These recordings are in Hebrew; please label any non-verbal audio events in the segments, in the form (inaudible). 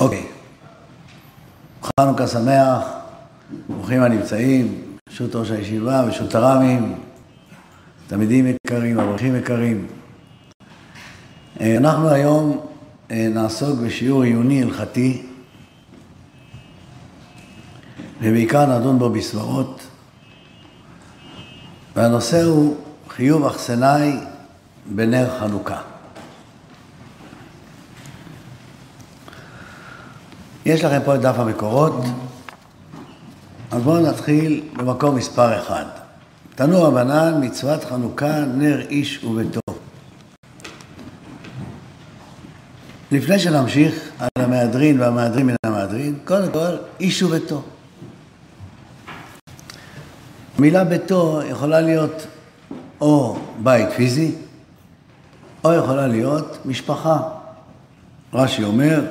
אוקיי. חנוכה שמח, ברוכים הנמצאים, ברשות ראש הישיבה, ברשות הרמים, תלמידים יקרים, אברכים יקרים. אה, אנחנו היום אה, נעסוק בשיעור עיוני הלכתי, ובעיקר נדון בו בסברות, והנושא הוא חיוב אכסנאי בנר חנוכה. יש לכם פה את דף המקורות, אז בואו נתחיל במקום מספר אחד. תנו רבנן מצוות חנוכה נר איש וביתו. לפני שנמשיך על המהדרין והמהדרין מן המהדרין, קודם כל, איש וביתו. המילה ביתו יכולה להיות או בית פיזי, או יכולה להיות משפחה. רש"י אומר,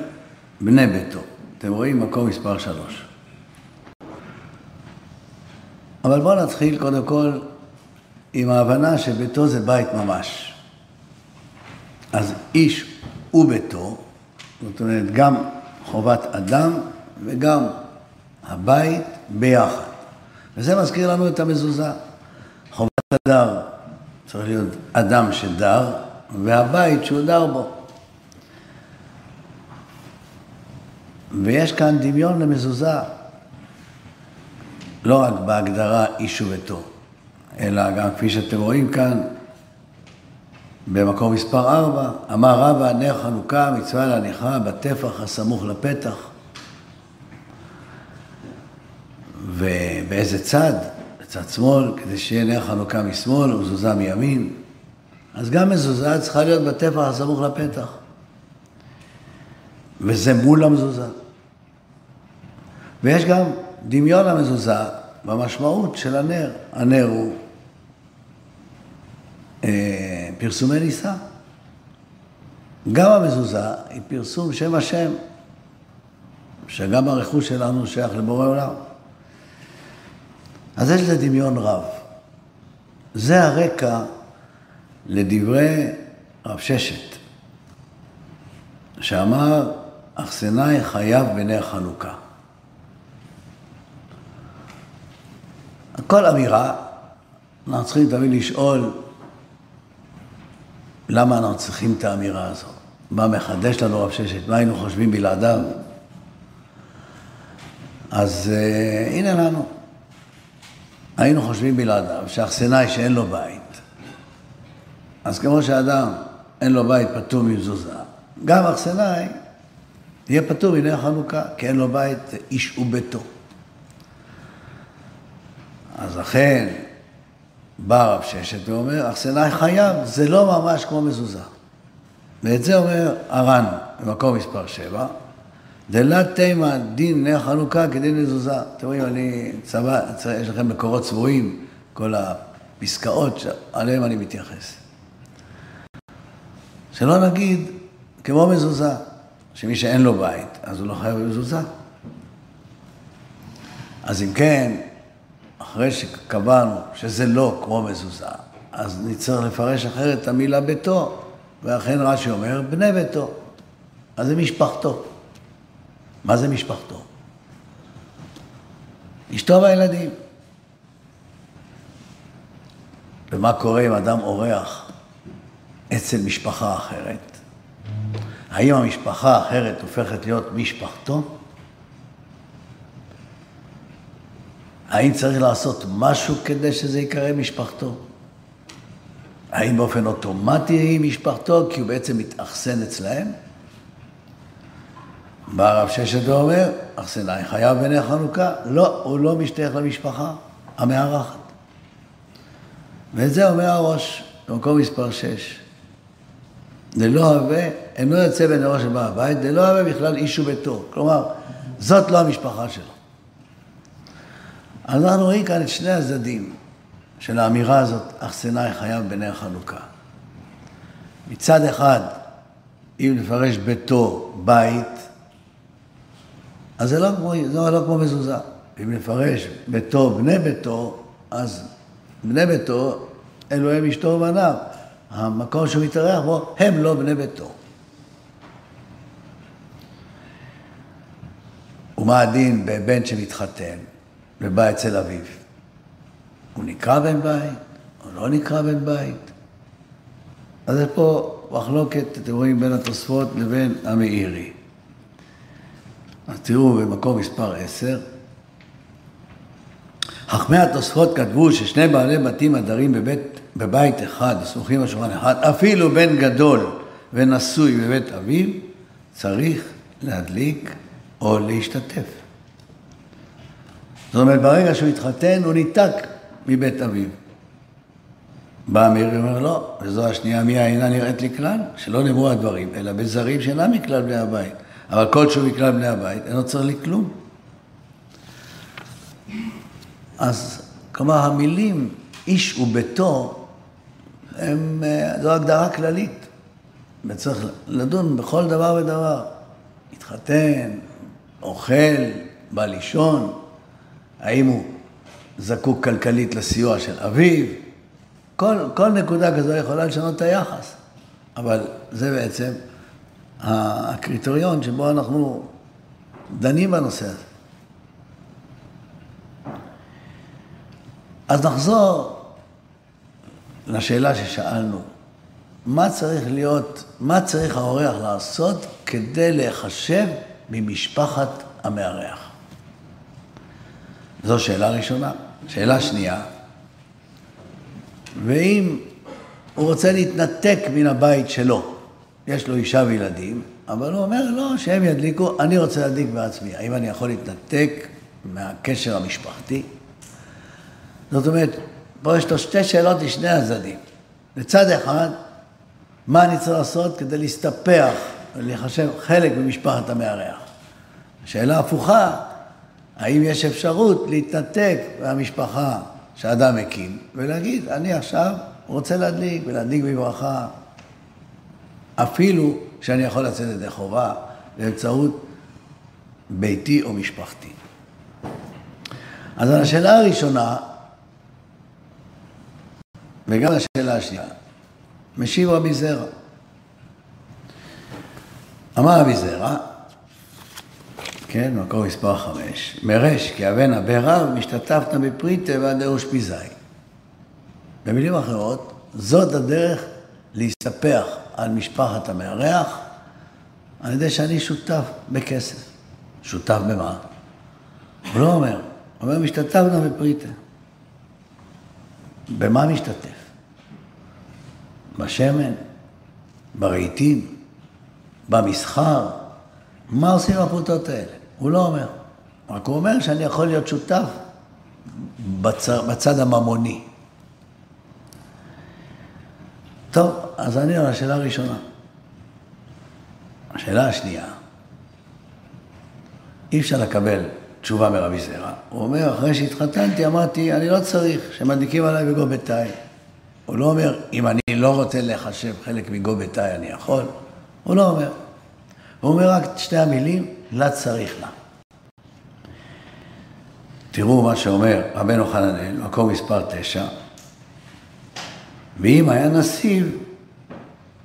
בני ביתו. אתם רואים מקום מספר שלוש. אבל בואו נתחיל קודם כל עם ההבנה שביתו זה בית ממש. אז איש וביתו, זאת אומרת גם חובת אדם וגם הבית ביחד. וזה מזכיר לנו את המזוזה. חובת הדר צריך להיות אדם שדר, והבית שהוא דר בו. ויש כאן דמיון למזוזה, לא רק בהגדרה איש וביתו, אלא גם כפי שאתם רואים כאן, במקום מספר 4, אמר רבא, נר חנוכה, מצווה להניחה בטפח הסמוך לפתח. ובאיזה צד? בצד שמאל, כדי שיהיה נר חנוכה משמאל ומזוזה מימין. אז גם מזוזה צריכה להיות בטפח הסמוך לפתח. וזה מול המזוזה. ויש גם דמיון המזוזה במשמעות של הנר. הנר הוא אה, פרסומי נישא. גם המזוזה היא פרסום שם השם, שגם הרכוש שלנו שייך לבורא עולם. אז יש לזה דמיון רב. זה הרקע לדברי רב ששת, שאמר, אכסנאי חייב בנר חנוכה. כל אמירה, אנחנו צריכים תמיד לשאול למה אנחנו צריכים את האמירה הזאת. מה מחדש לנו רב ששת? מה היינו חושבים בלעדיו? אז uh, הנה לנו. היינו חושבים בלעדיו שאכסנאי שאין לו בית, אז כמו שאדם אין לו בית פטור ממזוזה, גם אכסנאי יהיה פטור מנר חנוכה, כי אין לו בית איש וביתו. אז לכן בא רב ששת ואומר, אכסנאי חייב, זה לא ממש כמו מזוזה. ואת זה אומר הר"ן במקום מספר 7, דלת תימא דין נר חנוכה כדין מזוזה. אתם רואים, אני צבא, יש לכם מקורות צבועים, כל הפסקאות שעליהן אני מתייחס. שלא נגיד כמו מזוזה. שמי שאין לו בית, אז הוא לא חייב במזוזה. אז אם כן, אחרי שקבענו שזה לא כמו מזוזה, אז נצטרך לפרש אחרת את המילה ביתו, ואכן רש"י אומר, בני ביתו. אז זה משפחתו. מה זה משפחתו? אשתו והילדים. ומה קורה אם אדם אורח אצל משפחה אחרת? האם המשפחה האחרת הופכת להיות משפחתו? האם צריך לעשות משהו כדי שזה ייקרא משפחתו? האם באופן אוטומטי היא משפחתו, כי הוא בעצם מתאכסן אצלהם? בא הרב ששת ואומר, אכסנאי חייב בני חנוכה? לא, הוא לא משתייך למשפחה המארחת. ואת זה אומר הראש במקום מספר 6. דלא הווה, אינו יוצא בנרו של בעל הבית, דלא הווה בכלל איש וביתו. כלומר, זאת לא המשפחה שלו. אז אנחנו רואים כאן את שני הצדדים של האמירה הזאת, אכסנאי חייב בנר חנוכה. מצד אחד, אם נפרש ביתו בית, אז זה לא כמו, זה לא כמו מזוזה. אם נפרש ביתו בני ביתו, אז בני ביתו אלו הם אשתו ובניו. המקום שהוא מתארח בו, הם לא בני ביתו. ומה הדין בבן שמתחתן ובא אצל אביו? הוא נקרא בן בית או לא נקרא בן בית? אז זה פה מחלוקת, אתם רואים, בין התוספות לבין המאירי. אז תראו במקום מספר עשר, חכמי התוספות כתבו ששני בעלי בתים הדרים בבית, בבית אחד, סמוכים על שולחן אחד, אפילו בן גדול ונשוי בבית אביו, צריך להדליק או להשתתף. זאת אומרת, ברגע שהוא התחתן, הוא ניתק מבית אביו. בא אמיר ואומר לא, וזו השנייה מי אינה נראית לי כלל, שלא נאמרו הדברים, אלא בזרים שאינם מכלל בני הבית. אבל כל שהוא מכלל בני הבית, אינו צריך לי כלום. אז כלומר המילים איש וביתו, הם, אה, זו הגדרה כללית. וצריך לדון בכל דבר ודבר. מתחתן, אוכל, בא לישון, האם הוא זקוק כלכלית לסיוע של אביו, כל, כל נקודה כזו יכולה לשנות את היחס, אבל זה בעצם הקריטריון שבו אנחנו דנים בנושא הזה. אז נחזור לשאלה ששאלנו, מה צריך להיות, מה צריך האורח לעשות כדי להיחשב ממשפחת המארח? זו שאלה ראשונה. שאלה שנייה, ואם הוא רוצה להתנתק מן הבית שלו, יש לו אישה וילדים, אבל הוא אומר, לא, שהם ידליקו, אני רוצה להדליק בעצמי. האם אני יכול להתנתק מהקשר המשפחתי? זאת אומרת, פה יש לו שתי שאלות לשני הצדדים. לצד אחד, מה אני צריך לעשות כדי להסתפח ולהיחשב חלק ממשפחת המארח? שאלה הפוכה, האם יש אפשרות להתנתק מהמשפחה שאדם הקים, ולהגיד, אני עכשיו רוצה להדליק, ולהדליק בברכה, אפילו שאני יכול לצאת ידי חובה באמצעות ביתי או משפחתי. אז על השאלה הראשונה, וגם לשאלה השנייה, משיב רבי זרע. אמר רבי זרע, כן, מקור מספר חמש, מרש כי אבן הברה משתתפת בפריטה ועד אושפיזי. במילים אחרות, זאת הדרך להסתפח על משפחת המארח על ידי שאני שותף בכסף. שותף במה? הוא לא אומר, הוא אומר משתתפת בפריטה. במה משתתף? בשמן? ברהיטים? במסחר? מה עושים הפרוטות האלה? הוא לא אומר. רק הוא אומר שאני יכול להיות שותף בצד, בצד הממוני. טוב, אז אני על השאלה הראשונה. השאלה השנייה, אי אפשר לקבל תשובה מרבי זרע. הוא אומר, אחרי שהתחתנתי, אמרתי, אני לא צריך שמדליקים עליי בגו ביתאי. הוא לא אומר, אם אני לא רוצה להיחשב חלק מגו ביתאי, אני יכול. הוא לא אומר. הוא אומר רק שתי המילים, לה צריך לה. תראו מה שאומר רבנו חננאל, מקום מספר תשע, ואם היה נסיב,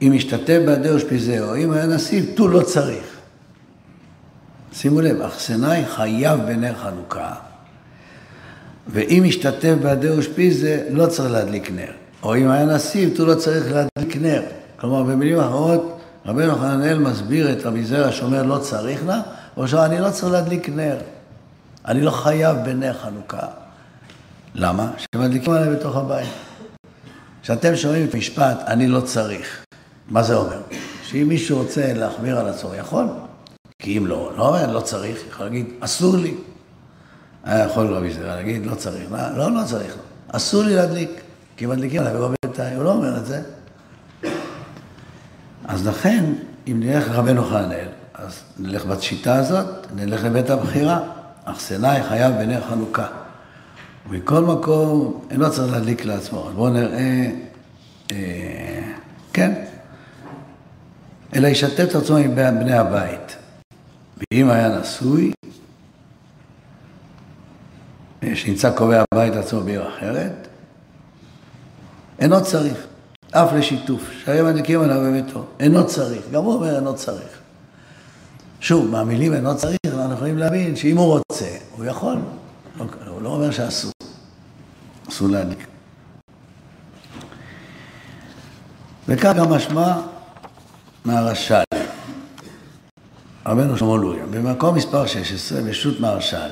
אם השתתף בעדי אושפיזהו, אם היה נסיב, תו לא צריך. שימו לב, אחסנאי חייב בנר חנוכה, ואם השתתף בעדי אושפיזה, לא צריך להדליק נר. או אם היה נסיב, תו לא צריך להדליק נר. כלומר, במילים אחרות, רבנו חננאל מסביר את רבי זרע שאומר לא צריך לה, הוא אומר אני לא צריך להדליק נר. אני לא חייב בנר חנוכה. למה? שמדליקים עליי בתוך הבית. כשאתם שומעים את משפט, אני לא צריך, מה זה אומר? שאם מישהו רוצה להחמיר על עצמו, יכול. כי אם לא, לא אומר, לא צריך, יכול להגיד, אסור לי. היה יכול רבי זרע להגיד, לא צריך. לא, לא צריך. אסור לי להדליק, כי מדליקים עליי בבית, הוא לא אומר את זה. אז לכן, אם נלך לרבנו חנאל, אז נלך בשיטה הזאת, נלך לבית הבחירה. אכסנאי חייב בנר חנוכה. מכל מקום, אינו צריך להדליק לעצמו. בואו נראה, אה, כן, אלא ישתף את עצמו עם בני הבית. ואם היה נשוי, אה, שנמצא קובע הבית עצמו בעיר אחרת, אינו צריך. אף לשיתוף, שהיום מדליקים עליו בביתו. אינו צריך, גם הוא אומר אינו צריך. שוב, מהמילים אינו צריך, אנחנו יכולים להבין שאם הוא רוצה, הוא יכול. לא, הוא לא אומר שאסור. אסור להדליק. וכך גם משמע מהרש"ל, רבנו שלמה לוריה, במקום מספר 16, בשו"ת מהרש"ל,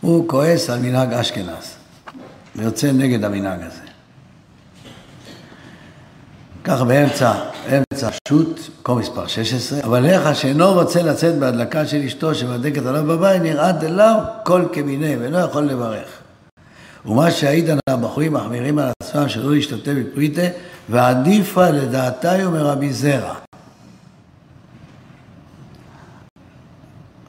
הוא כועס על מנהג אשכנז, ויוצא נגד המנהג הזה. ככה באמצע, באמצע השו"ת, מקום מספר 16, אבל איך שאינו רוצה לצאת בהדלקה של אשתו שמדלקת עליו בבית, נראה דלאו כל כמיני, ואינו יכול לברך. ומה שהעידן הבחורים מחמירים על עצמם שלא להשתתף בפריטה, ועדיפה לדעתיו מרבי זרע.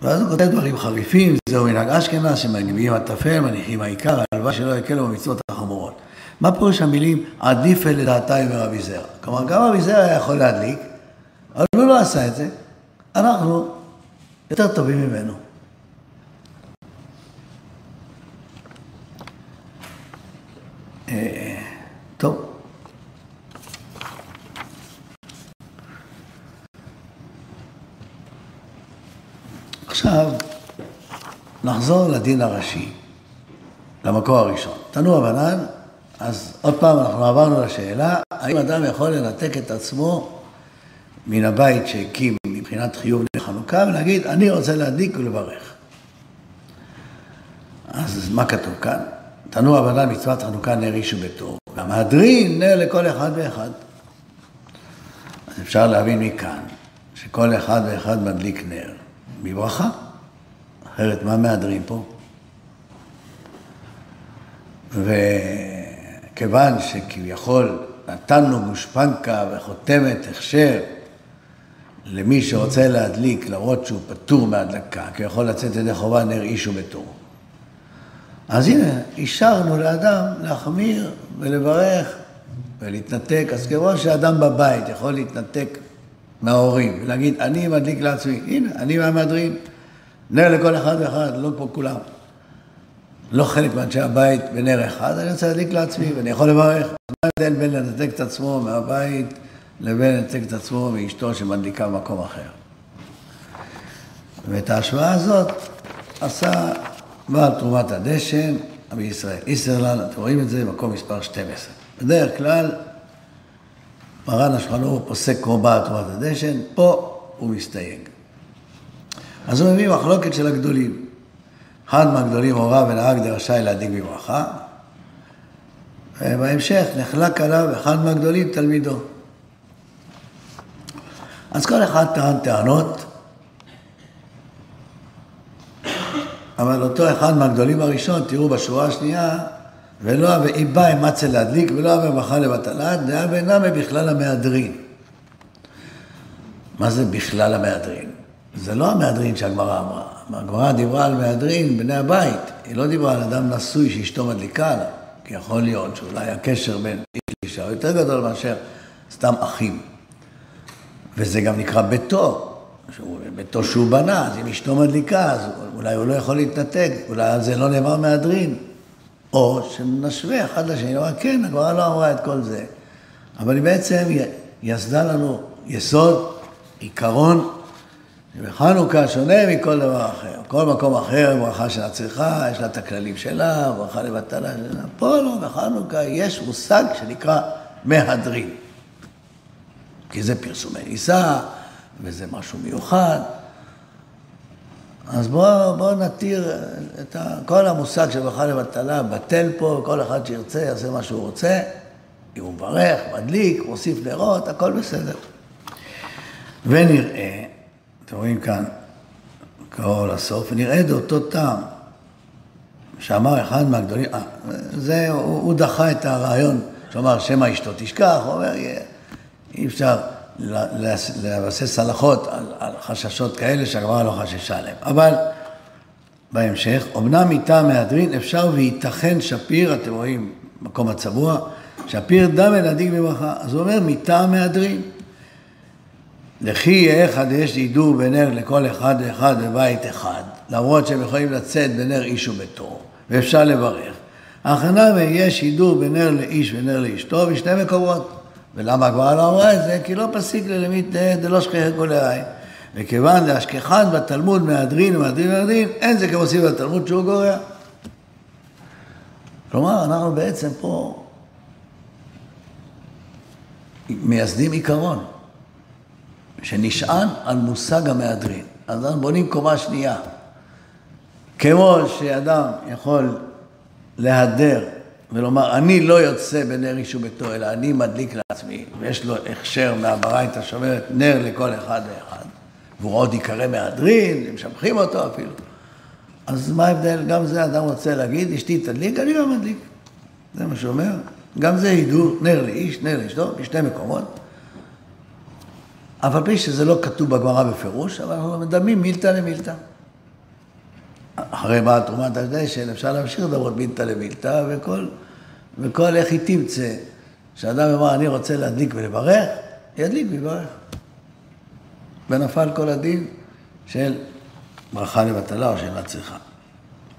ואז הוא כותב דברים חריפים, זהו מנהג אשכנז, שמגביהים הטפל, מניחים העיקר, הלוואי שלא יקלו במצוות החמורות. מה פירוש המילים עדיף לדעתיו מרבי זרע? כלומר, גם רבי זרע היה יכול להדליק, אבל הוא לא עשה את זה. אנחנו יותר טובים ממנו. אה, טוב. עכשיו, נחזור לדין הראשי, למקור הראשון. תנוע בנן, אז עוד פעם אנחנו עברנו לשאלה, האם אדם יכול לנתק את עצמו מן הבית שהקים מבחינת חיוב לחנוכה ולהגיד, אני רוצה להדליק ולברך. אז מה כתוב כאן? תנוע בנן מצוות חנוכה נר איש וביתו, והמהדרין נר לכל אחד ואחד. אז אפשר להבין מכאן שכל אחד ואחד מדליק נר. מברכה. אחרת מה מהדרים פה? וכיוון שכביכול נתנו גושפנקה וחותמת הכשר למי שרוצה להדליק, למרות שהוא פטור מהדלקה, כי יכול לצאת ידי חובה נר איש וביתו. אז הנה, אישרנו לאדם להחמיר ולברך ולהתנתק. אז כמו שאדם בבית יכול להתנתק מההורים, ולהגיד, אני מדליק לעצמי, הנה, אני מהמהדרין, נר לכל אחד ואחד, לא פה כולם. לא חלק מאנשי הבית בנר אחד, אני רוצה להדליק לעצמי, ואני יכול לברך. מה ההבדל בין לנתק את עצמו מהבית לבין לנתק את עצמו מאשתו שמדליקה במקום אחר? ואת ההשוואה הזאת עשה בעל תרומת הדשן, רבי ישראל איסרלן, אתם רואים את זה במקום מספר 12. בדרך כלל, מרן השולחן ערוך פוסק כמו בעל תרומת הדשן, פה הוא מסתייג. אז הוא מביא מחלוקת של הגדולים. אחד מהגדולים הורה ונהג דרשאי להדליק בברכה, ובהמשך נחלק עליו אחד מהגדולים, תלמידו. אז כל אחד טען טענות, אבל אותו אחד מהגדולים הראשון, תראו בשורה השנייה, ולא ואיבא אמצה להדליק ולא אבא ברכה לבטלת, דעה ואינם בכלל המהדרין. מה זה בכלל המהדרין? זה לא המהדרין שהגמרא אמרה. הגמרא דיברה על מהדרין, בני הבית. היא לא דיברה על אדם נשוי שאשתו מדליקה עליו, כי יכול להיות שאולי הקשר בין איש לאישה הוא יותר גדול מאשר סתם אחים. וזה גם נקרא ביתו, שהוא, ביתו שהוא בנה, אז אם אשתו מדליקה, אז אולי הוא לא יכול להתנתק, אולי על זה לא נאמר מהדרין. או שנשווה אחד לשני, הוא אמר, כן, הגמרא לא אמרה את כל זה, אבל היא בעצם יסדה לנו יסוד, עיקרון, שבחנוכה שונה מכל דבר אחר. כל מקום אחר, ברכה של הצריכה, יש לה את הכללים שלה, ברכה לבטלה שלה. פה לא, בחנוכה יש מושג שנקרא מהדרין. כי זה פרסומי נישא, וזה משהו מיוחד. אז בואו בוא נתיר את ה, כל המושג של ברכה לבטלה, בטל פה, כל אחד שירצה יעשה מה שהוא רוצה, אם הוא מברך, מדליק, מוסיף נרות, הכל בסדר. ונראה, אתם רואים כאן, קרוב לסוף, ונראה דאותו טעם, שאמר אחד מהגדולים, אה, זה, הוא, הוא דחה את הרעיון, שאמר שמא אשתו תשכח, הוא אומר, אי אפשר. לבסס הלכות על, על חששות כאלה שהגמרא לא חששה עליהם. אבל בהמשך, אמנם מטעם מהדרין אפשר וייתכן שפיר, אתם רואים מקום הצבוע, שפיר דם ונדיק בברכה. אז הוא אומר מטעם מהדרין. לכי יהיה אחד יש דידור בנר לכל אחד ואחד בבית אחד, למרות שהם יכולים לצאת בנר איש וביתו, ואפשר לברך. הכנה ויש שידור בנר לאיש ונר לאשתו בשני מקומות. ולמה הגמרא לא אמרה את זה? כי לא פסיק ללמית דלא כל העין. וכיוון דאשכחן בתלמוד מהדרין ומהדרין ומהדרין, אין זה כמו סיב בתלמוד שהוא גורע. כלומר, אנחנו בעצם פה מייסדים עיקרון שנשען על מושג המהדרין. אז אנחנו בונים קומה שנייה. כמו שאדם יכול להדר ולומר, אני לא יוצא בנר איש וביתו, אלא אני מדליק לעצמי, ויש לו הכשר מהברייתא שאומרת נר לכל אחד ואחד, והוא עוד ייקרא מהדרין, משבחים אותו אפילו. אז מה ההבדל? גם זה אדם רוצה להגיד, אשתי תדליק, אני לא מדליק. זה מה שאומר. גם זה הידור, נר לאיש, נר לאשתו, בשני מקומות. אף על פי שזה לא כתוב בגמרא בפירוש, אבל אנחנו מדמים מילתא למילתא. אחרי באה תרומת הדשן, אפשר להמשיך לדברות מילתא למילתא, וכל, וכל איך היא תמצא. כשאדם אמר, אני רוצה להדליק ולברך, ידליק ויברך. ונפל כל הדין של ברכה לבטלה או שאינה צריכה.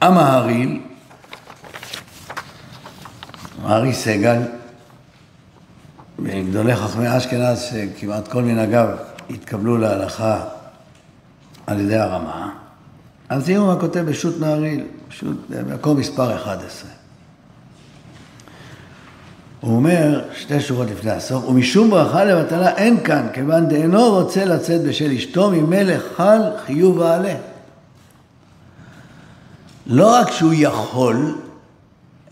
המהריל, מהרי סגל, גדולי חכמי אשכנז, שכמעט כל מנהגיו התקבלו להלכה על ידי הרמה, אז תראו מה כותב בשו"ת נהריל, שו"ת, מקום מספר 11. הוא אומר, שתי שורות לפני הסוף, ומשום ברכה לבטלה אין כאן, כיוון דאינו רוצה לצאת בשל אשתו, ממילא חל חיוב ועלה. לא רק שהוא יכול,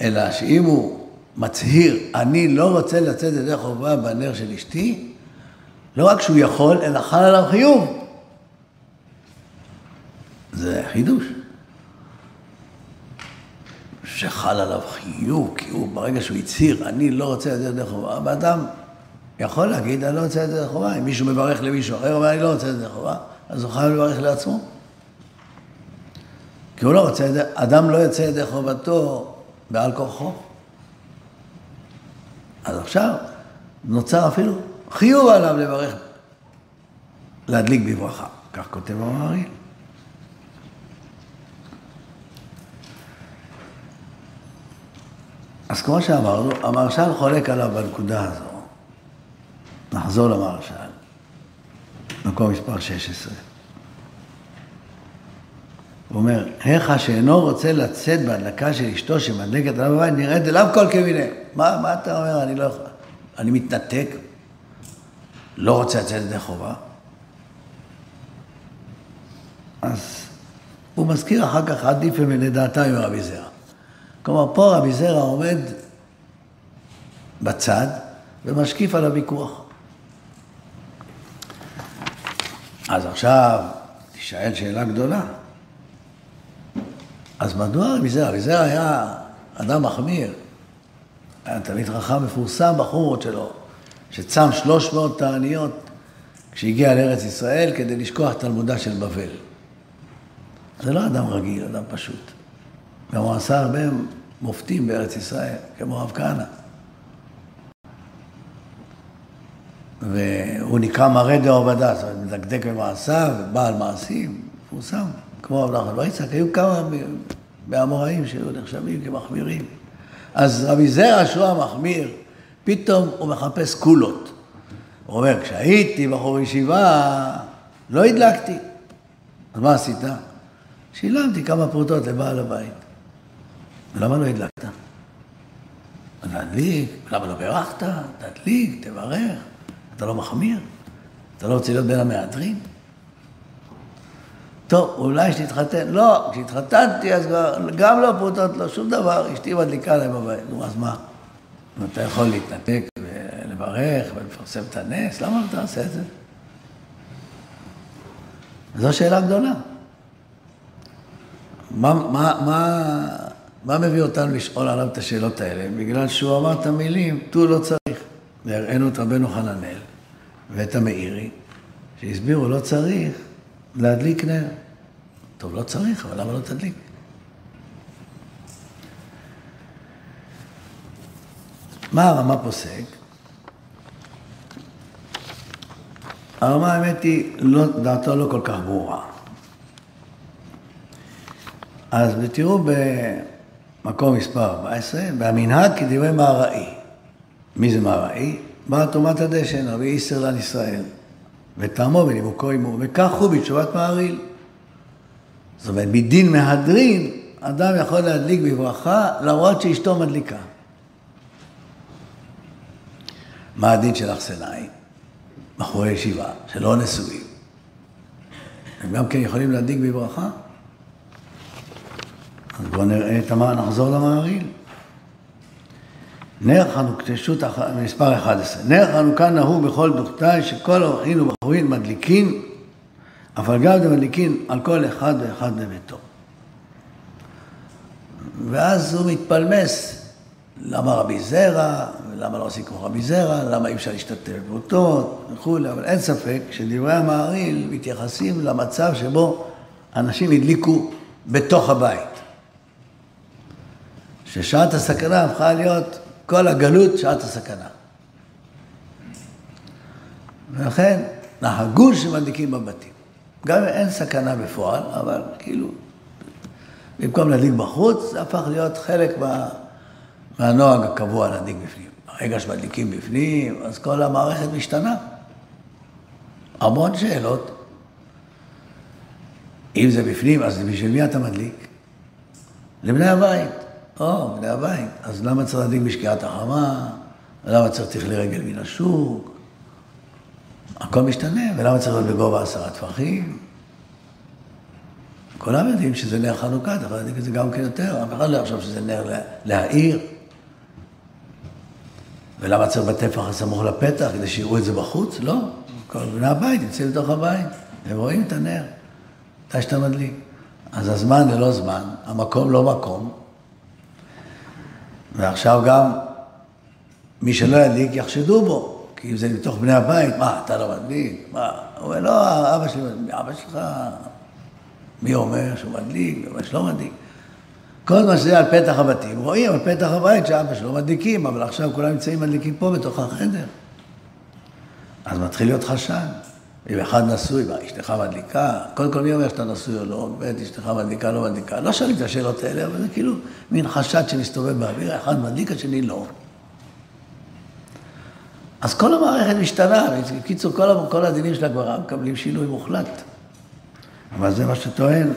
אלא שאם הוא מצהיר, אני לא רוצה לצאת ידי חובה בנר של אשתי, לא רק שהוא יכול, אלא חל עליו חיוב. זה חידוש. שחל עליו חיוב, כי הוא, ברגע שהוא הצהיר, אני לא רוצה לצאת ידי חובה, ואדם יכול להגיד, אני לא רוצה לצאת ידי חובה. אם מישהו מברך למישהו אחר, אבל אני לא רוצה לצאת ידי חובה, אז הוא חייב לברך לעצמו. כי הוא לא רוצה, אדם לא יוצא ידי חובתו בעל כורחו. אז עכשיו נוצר אפילו חיוב עליו לברך, להדליק בברכה. כך כותב המעריל. אז כמו שאמרנו, המרשל חולק עליו בנקודה הזו. נחזור למרשל, מקום מספר 16. הוא אומר, היכא שאינו רוצה לצאת בהדלקה של אשתו שמדלקת עליו בבית, נראית אליו כל כמיני. מה, מה אתה אומר? אני לא יכול... אני מתנתק, לא רוצה לצאת ידי חובה. אז הוא מזכיר אחר כך עדיפה מלדעתה עם רבי זרע. כלומר, פה רבי זרע עומד בצד ומשקיף על הוויכוח. אז עכשיו תשאל שאלה גדולה. אז מדוע זרע? רבי זרע היה אדם מחמיר, היה תלמיד חכם מפורסם בחומרות שלו, שצם 300 תעניות כשהגיע לארץ ישראל כדי לשכוח תלמודה של בבל. זה לא אדם רגיל, אדם פשוט. גם הוא עשה הרבה מופתים בארץ ישראל, כמו הרב כהנא. והוא נקרא מראה דעובדה, זאת אומרת, מדקדק במעשיו, בעל מעשים, מפורסם. כמו בר יצחק, היו כמה מהאמוראים שהיו נחשבים כמחמירים. אז רבי זרע, שהוא המחמיר, פתאום הוא מחפש קולות. הוא אומר, כשהייתי בחור ישיבה, לא הדלקתי. אז מה עשית? שילמתי כמה פרוטות לבעל הבית. ולמה לא הדלקת? להדליק, למה לא בירכת? תדליק, תברך. אתה לא מחמיר? אתה לא רוצה להיות בין המהדרין? טוב, אולי שתתחתן. לא, כשהתחתנתי אז גם לא פרוטות, לא שום דבר, אשתי מדליקה להם בבית. נו, אז מה? אתה יכול להתנתק ולברך ולפרסם את הנס, למה אתה עושה את זה? זו שאלה גדולה. מה, מה, מה, מה מביא אותנו לשאול עליו את השאלות האלה? בגלל שהוא אמר את המילים, תו לא צריך. והראינו את רבנו חננאל ואת המאירי, שהסבירו, לא צריך להדליק נר. טוב, לא צריך, אבל למה לא תדליק? מה הרמה פוסק? הרמה האמת היא, לא, דעתו לא כל כך ברורה. אז תראו במקום מספר 14, והמנהג כדברי מהראי. מי זה מהראי? בא תרומת הדשן, רבי איסר לן ישראל. וטעמו ונימוקו עמו, וכך הוא בתשובת מעריל. זאת אומרת, מדין מהדרין, אדם יכול להדליק בברכה למרות שאשתו מדליקה. מה הדין של אכסנאי? בחורי ישיבה, שלא נשואים. הם גם כן יכולים להדליק בברכה? אז בואו נראה את המה, נחזור למעריל. נר חנוכה, שו"ת מספר 11. נר חנוכה נהוג בכל דוכתאי שכל האורחים ובחורים מדליקים, אבל גם אתם מדליקים על כל אחד ואחד בביתו. ואז הוא מתפלמס, למה רבי זרע, למה לא עושים כמו רבי זרע, למה אי אפשר להשתתף באותות וכולי, אבל אין ספק שדברי המעריל מתייחסים למצב שבו אנשים הדליקו בתוך הבית. ששעת הסכנה הפכה להיות כל הגלות שעת הסכנה. ולכן נהגו שמדליקים בבתים. גם אם אין סכנה בפועל, אבל כאילו, במקום להדליק בחוץ, זה הפך להיות חלק מה, מהנוהג הקבוע להדליק בפנים. ברגע שמדליקים בפנים, אז כל המערכת משתנה. המון שאלות. אם זה בפנים, אז בשביל מי אתה מדליק? לבני הבית. או, בני הבית. אז למה צריך להדליק בשקיעת החמה? ולמה צריך תכלי רגל מן השוק? הכל משתנה, ולמה צריך להיות בגובה עשרה טפחים? כולם יודעים שזה נר חנוכה, אתה יכול להדליק את זה גם כן יותר, אף אחד לא יחשוב שזה נר להעיר. ולמה צריך בטפח הסמוך לפתח, כדי שיראו את זה בחוץ? לא. כל בני הבית נמצאים בתוך הבית, הם רואים את הנר, מתי שאתה מדליק. אז הזמן ללא זמן, המקום לא מקום, ועכשיו גם מי שלא ידליק יחשדו בו, כי אם זה מתוך בני הבית, מה, אתה לא מדליק? מה? הוא אומר, לא, אבא שלי, אבא שלך, מי אומר שהוא מדליק, אבא שלא מדליק. כל מה שזה על פתח הבתים, רואים על פתח הבית שאבא שלו מדליקים, אבל עכשיו כולם נמצאים מדליקים פה בתוך החדר. אז מתחיל להיות חשד. אם אחד נשוי, מה, אשתך מדליקה? קודם כל, מי אומר שאתה נשוי או לא? באמת, אשתך מדליקה, לא מדליקה. לא שואלים את השאלות האלה, אבל זה כאילו מין חשד שמסתובב באוויר, אחד מדליק, השני לא. אז כל המערכת משתנה, בקיצור, כל, כל הדינים של הגמרא מקבלים שינוי מוחלט. אבל זה מה שטוען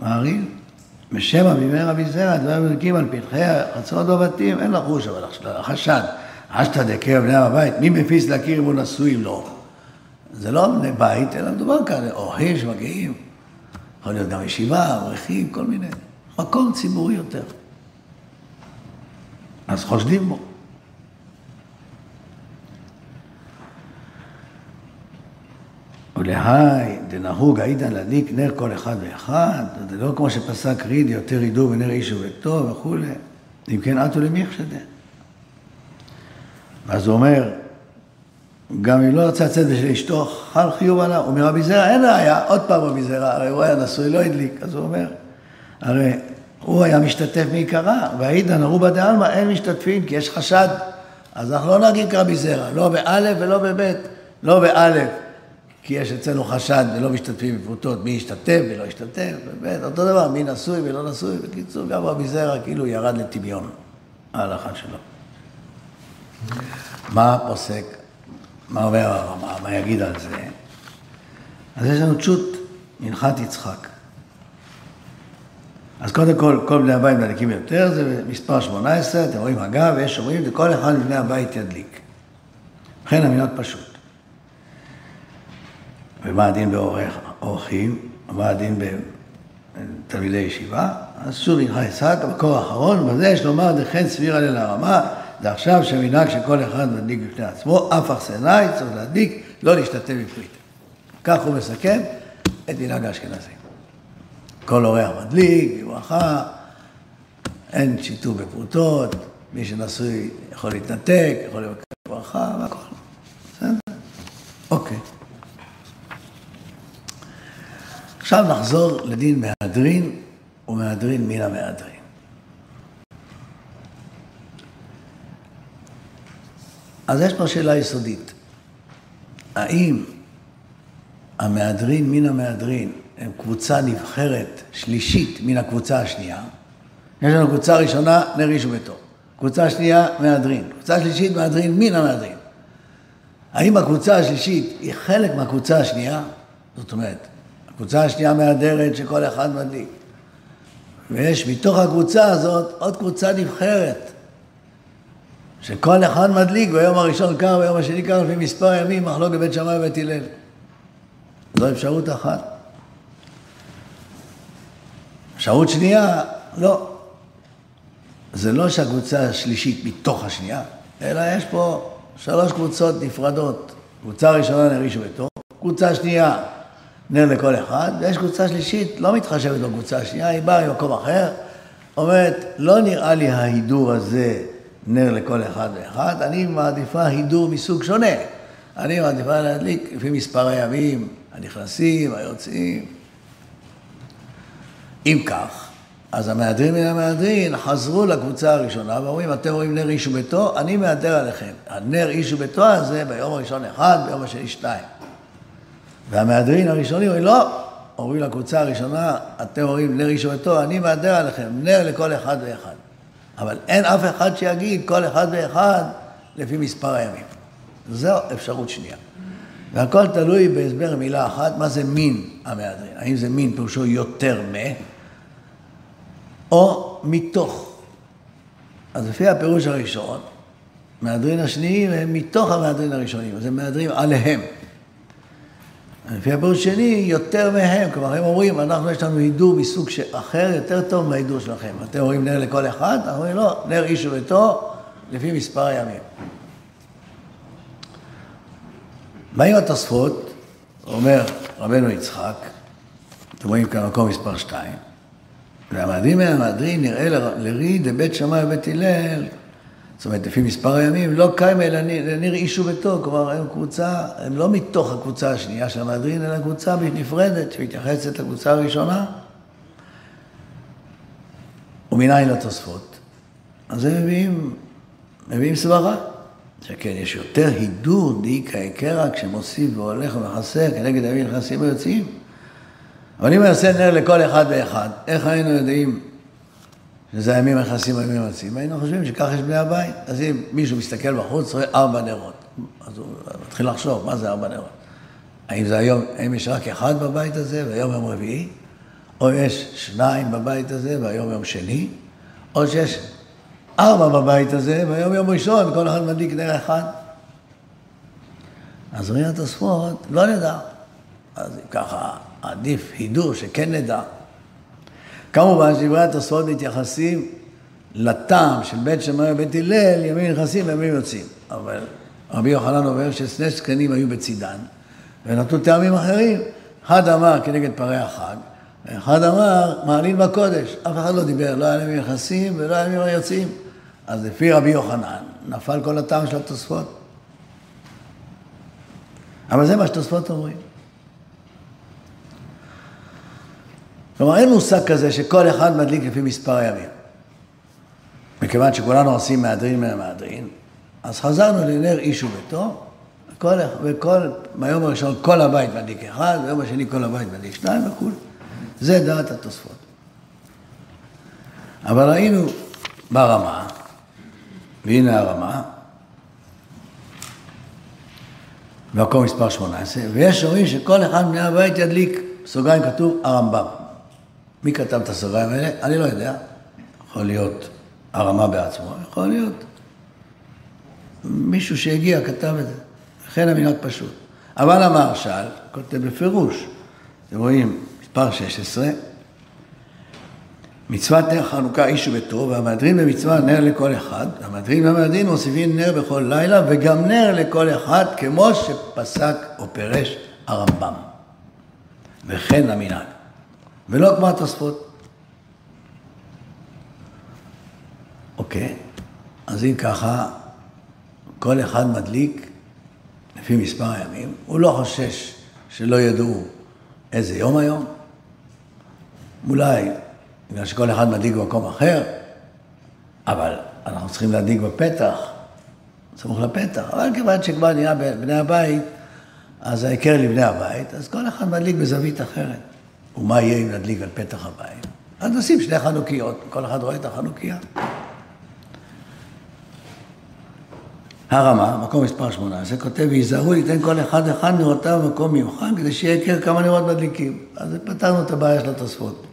מעריל. בשם אבימי רבי זרע, דברים מדליקים על פתחי החצרות בבתים, אין לחוש, אבל החשד. אשתא דקרב בני הבית, מי מפיס להכיר אם הוא נשוי אם לא? זה לא בני בית, אלא מדובר כאן, אורחים שמגיעים, יכול להיות גם ישיבה, אברכים, כל מיני, מקום ציבורי יותר. אז חושדים בו. ולהי דנהוג עידן להדליק נר כל אחד ואחד, זה לא כמו שפסק ריד, יותר ידעו ונר איש וביתו וכולי. אם כן, עטו למי יחשדה. ואז הוא אומר, גם אם לא רצה לצאת בשביל אשתו, חל חיוב עליו. אומר, רבי זרע, אין ראיה, עוד פעם רבי זרע, הרי הוא היה נשוי, לא הדליק. אז הוא אומר, הרי הוא היה משתתף מעיקרה, והעידן ארובה דעלמא, אין משתתפים, כי יש חשד. אז אנחנו לא נגיד כרבי זרע, לא באלף ולא בבית. לא באלף, כי יש אצלנו חשד ולא משתתפים בפרוטות, מי ישתתף ולא ישתתף, בבית, אותו דבר, מי נשוי ולא נשוי. בקיצור, גם רבי זרע כאילו ירד לטמיון, ההלכה שלו. מה פוסק מה אומר הרמ"א, מה יגיד על זה? אז יש לנו תשות מנחת יצחק. אז קודם כל, כל בני הבית מדליקים יותר, זה מספר 18, אתם רואים אגב, יש אומרים, וכל אחד מבני הבית ידליק. לכן המיניות פשוט. ומה הדין באורחים, ומה הדין בתלמידי ישיבה? אז שוב הלכה יצחק, המקור האחרון, בזה יש לומר דכן סבירה ליל הרמה, זה עכשיו שמנהג שכל אחד מדליק בפני עצמו, אף אכסנאי צריך להדליק, לא להשתתף בפריט. כך הוא מסכם את מנהג האשכנזים. כל אורח מדליק, ברכה, אין שיתוף בפרוטות, מי שנשוי יכול להתנתק, יכול לבקר ברכה והכל. בסדר? אוקיי. עכשיו נחזור לדין מהדרין ומהדרין מן המהדרין. אז יש פה שאלה יסודית. האם המהדרין מן המהדרין הם קבוצה נבחרת שלישית מן הקבוצה השנייה? יש לנו קבוצה ראשונה, נר איש וביתו. קבוצה שנייה, מהדרין. קבוצה שלישית, מהדרין מן המהדרין. האם הקבוצה השלישית היא חלק מהקבוצה השנייה? זאת אומרת, הקבוצה השנייה מהדרת שכל אחד מדליק. ויש מתוך הקבוצה הזאת עוד קבוצה נבחרת, שכל אחד מדליק ביום הראשון קר, ביום השני קר, לפי מספר ימים, מחלוקת בית שמאי ובית הלל. זו אפשרות אחת. אפשרות שנייה, לא. זה לא שהקבוצה השלישית מתוך השנייה, אלא יש פה שלוש קבוצות נפרדות. קבוצה ראשונה נר איש וביתו, קבוצה שנייה נר לכל אחד, ויש קבוצה שלישית, לא מתחשבת בקבוצה השנייה, היא באה ממקום אחר, אומרת, לא נראה לי ההידור הזה נר לכל אחד ואחד, אני מעדיפה הידור מסוג שונה. אני מעדיפה להדליק לפי מספר הימים הנכנסים, היוצאים. אם כך, אז המהדרין מן המהדרין חזרו לקבוצה הראשונה ואומרים, אתם רואים נר איש וביתו, אני מהדר עליכם. הנר איש וביתו הזה ביום הראשון אחד, ביום השני שתיים. והמהדרין הראשוני אומרים, לא, אומרים לקבוצה הראשונה, אתם רואים נר איש וביתו, אני מהדר עליכם, נר לכל אחד ואחד. אבל אין אף אחד שיגיד כל אחד ואחד לפי מספר הימים. זו אפשרות שנייה. והכל תלוי בהסבר מילה אחת, מה זה מין המהדרין. האם זה מין פירושו יותר מ... או מתוך. אז לפי הפירוש הראשון, מהדרין השניים הם מתוך המהדרין הראשונים, אז הם מהדרין עליהם. לפי הפירוש השני, יותר מהם, כלומר הם אומרים, אנחנו יש לנו הידור מסוג אחר, יותר טוב מההידור שלכם. אתם אומרים נר לכל אחד, אנחנו אומרים לא, נר איש וביתו, לפי מספר הימים. באים התוספות, אומר רבנו יצחק, אתם רואים כאן מקום מספר שתיים, והמהדרין מהמהדרין נראה לרי דבית שמאי ובית הלל, זאת אומרת, לפי מספר הימים, לא קיימה אלא לניר איש וביתו, כלומר, הם קבוצה, הם לא מתוך הקבוצה השנייה של המהדרין, אלא קבוצה נפרדת שמתייחסת לקבוצה הראשונה. ומנין לתוספות? אז הם מביאים, מביאים סברה. שכן, יש יותר הידור דאיכא הקרא כשמוסיף והולך ומכסה כנגד הימים נכנסים ויוצאים. אבל אם יעשה נר לכל אחד ואחד, איך היינו יודעים שזה הימים הנכנסים והימים היוצאים? היינו חושבים שכך יש בני הבית. אז אם מישהו מסתכל בחוץ, רואה ארבע נרות. אז הוא מתחיל לחשוב, מה זה ארבע נרות? האם זה היום, האם יש רק אחד בבית הזה והיום יום רביעי? או יש שניים בבית הזה והיום יום שני? או שיש ארבע בבית הזה, והיום יום ראשון, כל אחד מדליק נר אחד. אז אומרים התוספות, לא נדע. אז ככה, עדיף הידור שכן נדע. כמובן שדברי התוספות מתייחסים לטעם של בית שמאי ובית הלל, ימים נכנסים וימים יוצאים. אבל רבי יוחנן אומר ששני זקנים היו בצידן, ונתנו טעמים אחרים. אחד אמר כנגד פרי החג, ואחד אמר מעלין בקודש. אף אחד לא דיבר, לא היה ימים נכנסים ולא היה ימים היוצאים. אז לפי רבי יוחנן, נפל כל הטעם של התוספות. אבל זה מה שתוספות אומרים. כלומר, אין מושג כזה שכל אחד מדליק לפי מספר הימים. מכיוון שכולנו עושים מהדרין מהמהדרין, אז חזרנו לנר איש וביתו, וכל, וכל, מהיום הראשון כל הבית מדליק אחד, ביום השני כל הבית מדליק שניים וכו'. זה דעת התוספות. אבל ראינו ברמה והנה הרמה, מקום מספר 18, ויש אומרים שכל אחד מבני הבית ידליק, בסוגריים כתוב הרמב"ם. מי כתב את הסוגריים האלה? אני לא יודע. יכול להיות הרמה בעצמו, יכול להיות מישהו שהגיע כתב את זה. לכן המנהג פשוט. אבל המהרש"ל כותב בפירוש, אתם רואים, מספר 16, מצוות נר חנוכה איש וביתו, והמהדרין במצווה נר לכל אחד, המהדרין והמהדרין מוסיפים נר בכל לילה, וגם נר לכל אחד, כמו שפסק או פירש הרמב"ם. וכן המנהג. ולא כמו התוספות. אוקיי, אז אם ככה, כל אחד מדליק לפי מספר הימים, הוא לא חושש שלא ידעו איזה יום היום, אולי בגלל שכל אחד מדליק במקום אחר, אבל אנחנו צריכים להדליק בפתח, סמוך לפתח. אבל כיוון שכבר נהיה בני הבית, אז ההיכר לבני הבית, אז כל אחד מדליק בזווית אחרת. ומה יהיה אם נדליק על פתח הבית? אז נשים שני חנוכיות, כל אחד רואה את החנוכיה. הרמה, מקום מספר 18, כותב, ויזהרו ליתן כל אחד אחד נרותיו במקום מיוחד, כדי שיהיה היכר כמה נרות מדליקים. אז פתרנו את הבעיה של התוספות.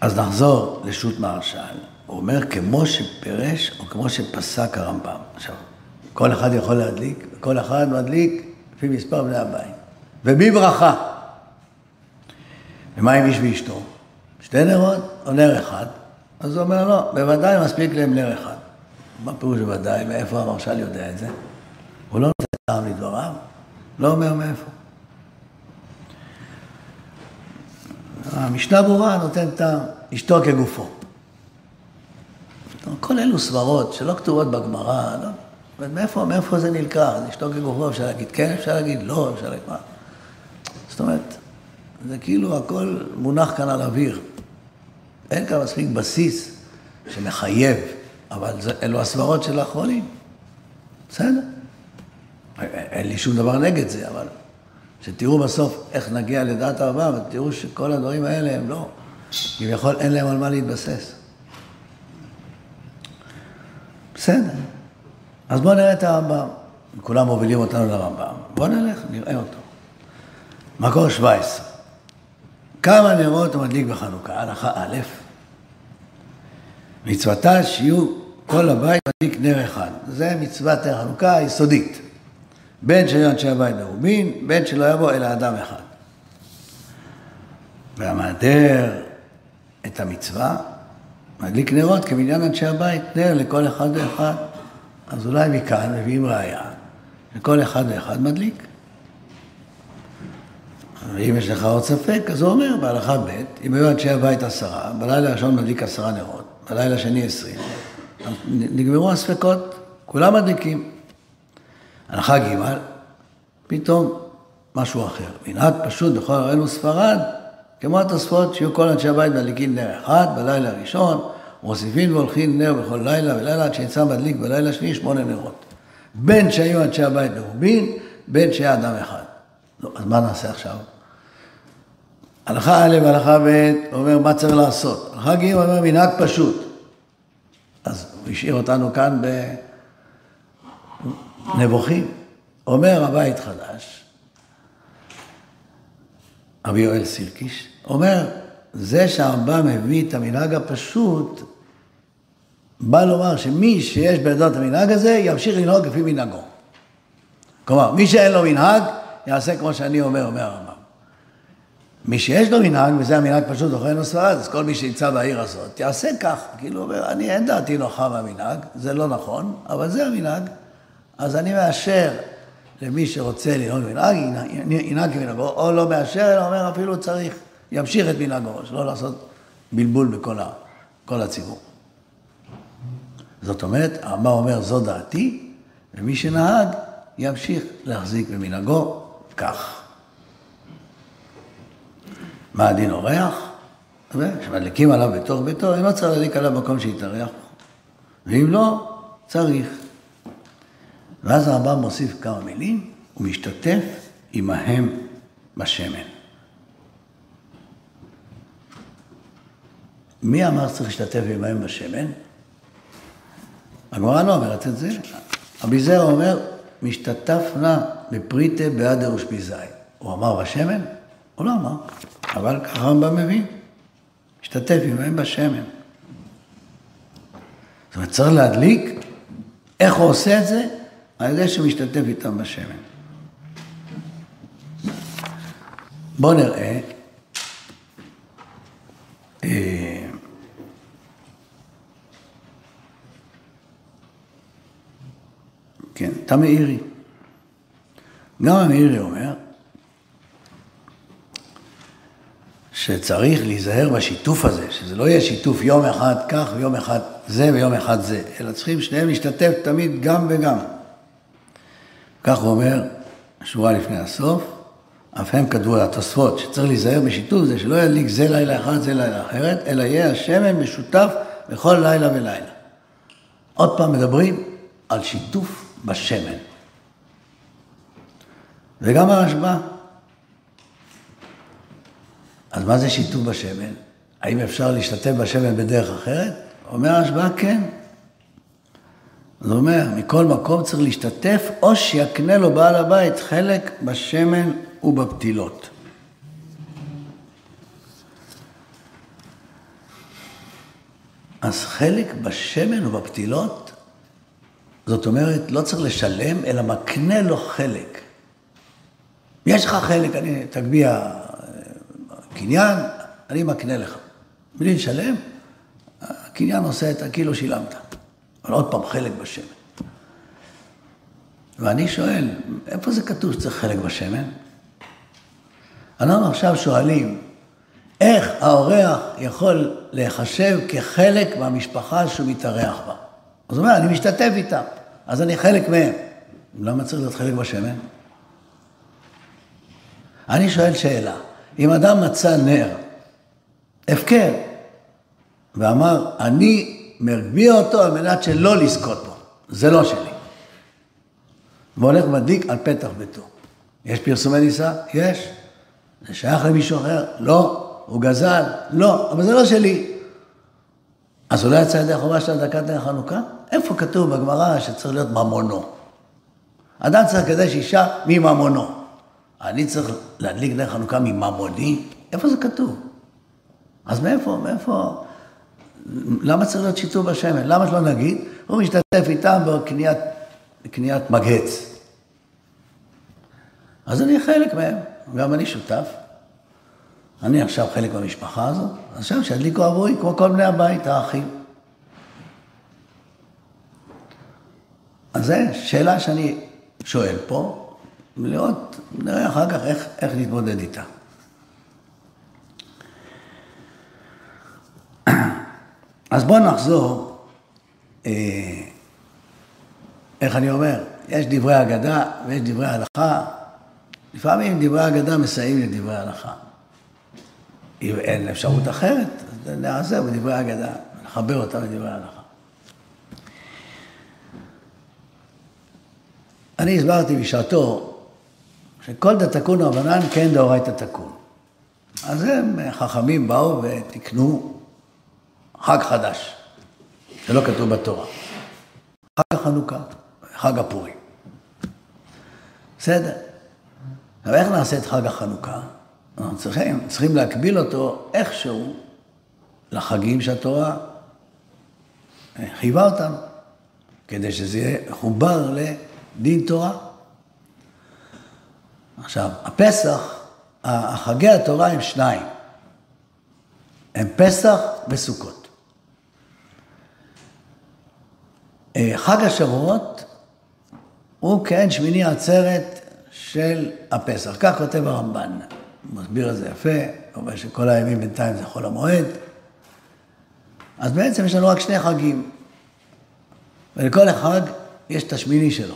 אז נחזור לשו"ת מהרש"ל. הוא אומר, כמו שפירש או כמו שפסק הרמב"ם. עכשיו, כל אחד יכול להדליק, כל אחד מדליק לפי מספר בני הבית. ובברכה. ומה עם איש ואשתו? שתי נרות או נר אחד? אז הוא אומר, לא, בוודאי מספיק להם נר אחד. מה פירוש בוודאי? מאיפה המרשל יודע את זה? הוא לא נותן טעם לדבריו, לא אומר מאיפה. המשנה ברורה נותן טעם, אשתו כגופו. כל אלו סברות שלא כתובות בגמרא, לא, מאיפה, מאיפה זה נלקח? אשתו כגופו, אפשר להגיד כן, אפשר להגיד לא, אפשר להגיד מה. זאת אומרת, זה כאילו הכל מונח כאן על אוויר. אין כאן מספיק בסיס שמחייב, אבל זה, אלו הסברות של האחרונים. בסדר. אין לי שום דבר נגד זה, אבל שתראו בסוף איך נגיע לדעת הרבה, ותראו שכל הדברים האלה הם לא, כביכול אין להם על מה להתבסס. בסדר. אז בואו נראה את הרמב"ם. כולם מובילים אותנו לרמב"ם. בואו נלך, נראה אותו. מקור 17. כמה נרות הוא מדליק בחנוכה? הלכה א', מצוותה שיהיו כל הבית מדליק נר אחד. זה מצוות נר חנוכה היסודית. בין שיהיו אנשי הבית מרובין, בין שלא יבוא אלא אדם אחד. והמהדר את המצווה, מדליק נרות כמניין אנשי הבית, נר לכל אחד ואחד. אז אולי מכאן מביאים ראייה, שכל אחד ואחד מדליק. ואם יש לך עוד ספק, אז הוא אומר בהלכה ב', אם היו אנשי הבית עשרה, בלילה הראשון מדליק עשרה נרות, בלילה השני עשרים, נגמרו הספקות, כולם מדליקים. הנחה ג', פתאום משהו אחר. מנהג פשוט בכל ארנו ספרד, כמו התוספות שיהיו כל אנשי הבית מדליקים נר אחד בלילה הראשון, מוסיפים והולכים נר בכל לילה ולילה עד שיצא מדליק בלילה שני שמונה נרות. בין שהיו אנשי הבית מרובין, בין שהיה אדם אחד. לא, אז מה נעשה עכשיו? הלכה א' והלכה ב' אומר מה צריך לעשות. הלכה ג' אומר מנהג פשוט. אז הוא השאיר אותנו כאן בנבוכים. אומר הבית חדש, רבי יואל סילקיש, אומר, זה שהרמב"ם מביא את המנהג הפשוט, בא לומר שמי שיש בידו את המנהג הזה, ימשיך לנהוג לפי מנהגו. כלומר, מי שאין לו מנהג, יעשה כמו שאני אומר, אומר הרמב"ם. מי שיש לו מנהג, וזה המנהג פשוט אוכלנו ספרד, אז כל מי שנמצא בעיר הזאת, יעשה כך. כאילו, אומר, אני אין דעתי נוחה מהמנהג, זה לא נכון, אבל זה המנהג, אז אני מאשר למי שרוצה לנהוג מנהג, ינהג כמנהגו, או לא מאשר, אלא אומר, אפילו צריך, ימשיך את מנהגו, שלא לעשות בלבול בכל הציבור. זאת אומרת, הרמב"ם אומר, זו דעתי, ומי שנהג ימשיך להחזיק במנהגו כך. מה הדין אורח? כשמדליקים עליו בתוך ביתו, אם לא צריך להדליק עליו מקום שיתארח, ואם לא, צריך. ואז הרמב"ם מוסיף כמה מילים, הוא משתתף עמהם בשמן. מי אמר שצריך להשתתף עמהם בשמן? הגמרא לא אומרת את זה. רבי זרע אומר, משתתף נא בפריטה באדר ושפיזי. הוא אמר בשמן? הוא לא אמר, אבל ככה הרמב"ם מבין. משתתף עמהם בשמן. זאת אומרת, צריך להדליק, איך הוא עושה את זה? על ידי שהוא משתתף איתם בשמן. בואו נראה. אה, כן, אתה מאירי. גם המאירי אומר שצריך להיזהר בשיתוף הזה, שזה לא יהיה שיתוף יום אחד כך ויום אחד זה ויום אחד זה, אלא צריכים שניהם להשתתף תמיד גם וגם. כך הוא אומר, שורה לפני הסוף, אף הם כתבו על התוספות, שצריך להיזהר בשיתוף זה שלא ידליק זה לילה אחד, זה לילה אחרת, אלא יהיה השמן משותף בכל לילה ולילה. עוד פעם מדברים על שיתוף בשמן. וגם הרשב"א. אז מה זה שיתוף בשמן? האם אפשר להשתתף בשמן בדרך אחרת? אומר הרשב"א, כן. הוא אומר, מכל מקום צריך להשתתף, או שיקנה לו בעל הבית חלק בשמן ובפתילות. אז חלק בשמן ובפתילות, זאת אומרת, לא צריך לשלם, אלא מקנה לו חלק. יש לך חלק, אני תגביה קניין, אני מקנה לך. בלי לשלם, הקניין עושה את הכאילו שילמת. אבל עוד פעם, חלק בשמן. ואני שואל, איפה זה כתוב שצריך חלק בשמן? אנחנו עכשיו שואלים, איך האורח יכול להיחשב כחלק מהמשפחה שהוא מתארח בה? אז הוא אומר, אני משתתף איתם, אז אני חלק מהם. למה צריך להיות חלק בשמן? אני שואל שאלה, אם אדם מצא נר, הפקר, ואמר, אני מרביע אותו על מנת שלא לזכות בו, זה לא שלי. והולך מדליק על פתח ביתו. יש פרסומי נישא? יש. זה שייך למישהו אחר? לא. הוא גזל? לא. אבל זה לא שלי. אז הוא לא יצא ידי החובה של הדלקת נר חנוכה? איפה כתוב בגמרא שצריך להיות ממונו? אדם צריך לקדש אישה מממונו. אני צריך להדליק נר חנוכה מממוני? איפה זה כתוב? אז מאיפה, מאיפה? למה צריך להיות שיתוף בשמן? למה שלא נגיד? הוא משתתף איתם בקניית מגהץ. אז אני חלק מהם, גם אני שותף. אני עכשיו חלק מהמשפחה הזאת, עכשיו שידליקו עבורי כמו כל בני הבית, האחים. אז זו שאלה שאני שואל פה, ולראות, נראה אחר כך איך, איך להתמודד איתה. (clears throat) אז בואו נחזור, אה, איך אני אומר, יש דברי אגדה ויש דברי הלכה, לפעמים דברי אגדה מסייעים לדברי הלכה. אם אין אפשרות אחרת, אז נעזר בדברי אגדה, נחבר אותם לדברי הלכה. אני הסברתי בשעתו שכל דתקון רבנן כן דאורייתא תקון. אז הם, חכמים באו ותיקנו חג חדש, זה לא כתוב בתורה. חג החנוכה, חג הפורים. בסדר. אבל איך נעשה את חג החנוכה? אנחנו צריכים, צריכים להקביל אותו איכשהו לחגים שהתורה חייבה אותנו, כדי שזה יהיה חובר לדין תורה. עכשיו, הפסח, החגי התורה הם שניים, הם פסח וסוכות. אה, חג השבועות הוא כעין שמיני עצרת של הפסח. כך כותב הרמב"ן. הוא מסביר את זה יפה, הוא אומר שכל הימים בינתיים זה חול המועד. אז בעצם יש לנו רק שני חגים. ולכל אחד יש את השמיני שלו.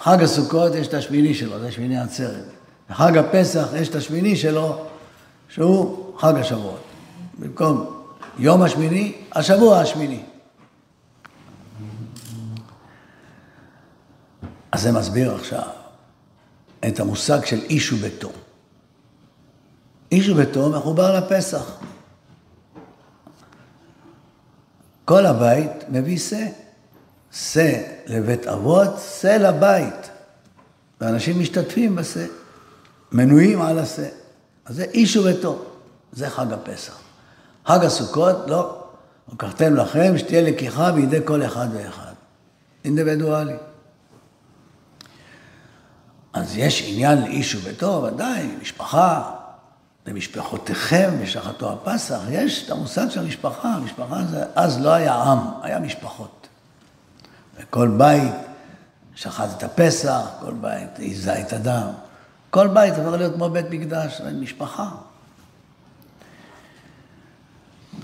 חג הסוכות יש את השמיני שלו, זה שמיני עצרת. בחג הפסח יש את השמיני שלו, שהוא חג השבועות. במקום יום השמיני, השבוע השמיני. אז זה מסביר עכשיו את המושג של איש וביתו. איש וביתו מחובר לפסח. כל הבית מביא שא. שא לבית אבות, שא לבית. ואנשים משתתפים בשא, מנויים על השא. אז זה איש וביתו, זה חג הפסח. חג הסוכות, לא. לקחתם לכם שתהיה לקיחה בידי כל אחד ואחד. אינדיבידואלי. אז יש עניין לאיש וביתו, ודאי, משפחה, למשפחותיכם, משחתו הפסח, יש את המושג של המשפחה, משפחה זה, אז לא היה עם, היה משפחות. וכל בית שחט את הפסח, כל בית עיזה את הדם. כל בית עבר להיות כמו בית מקדש, משפחה.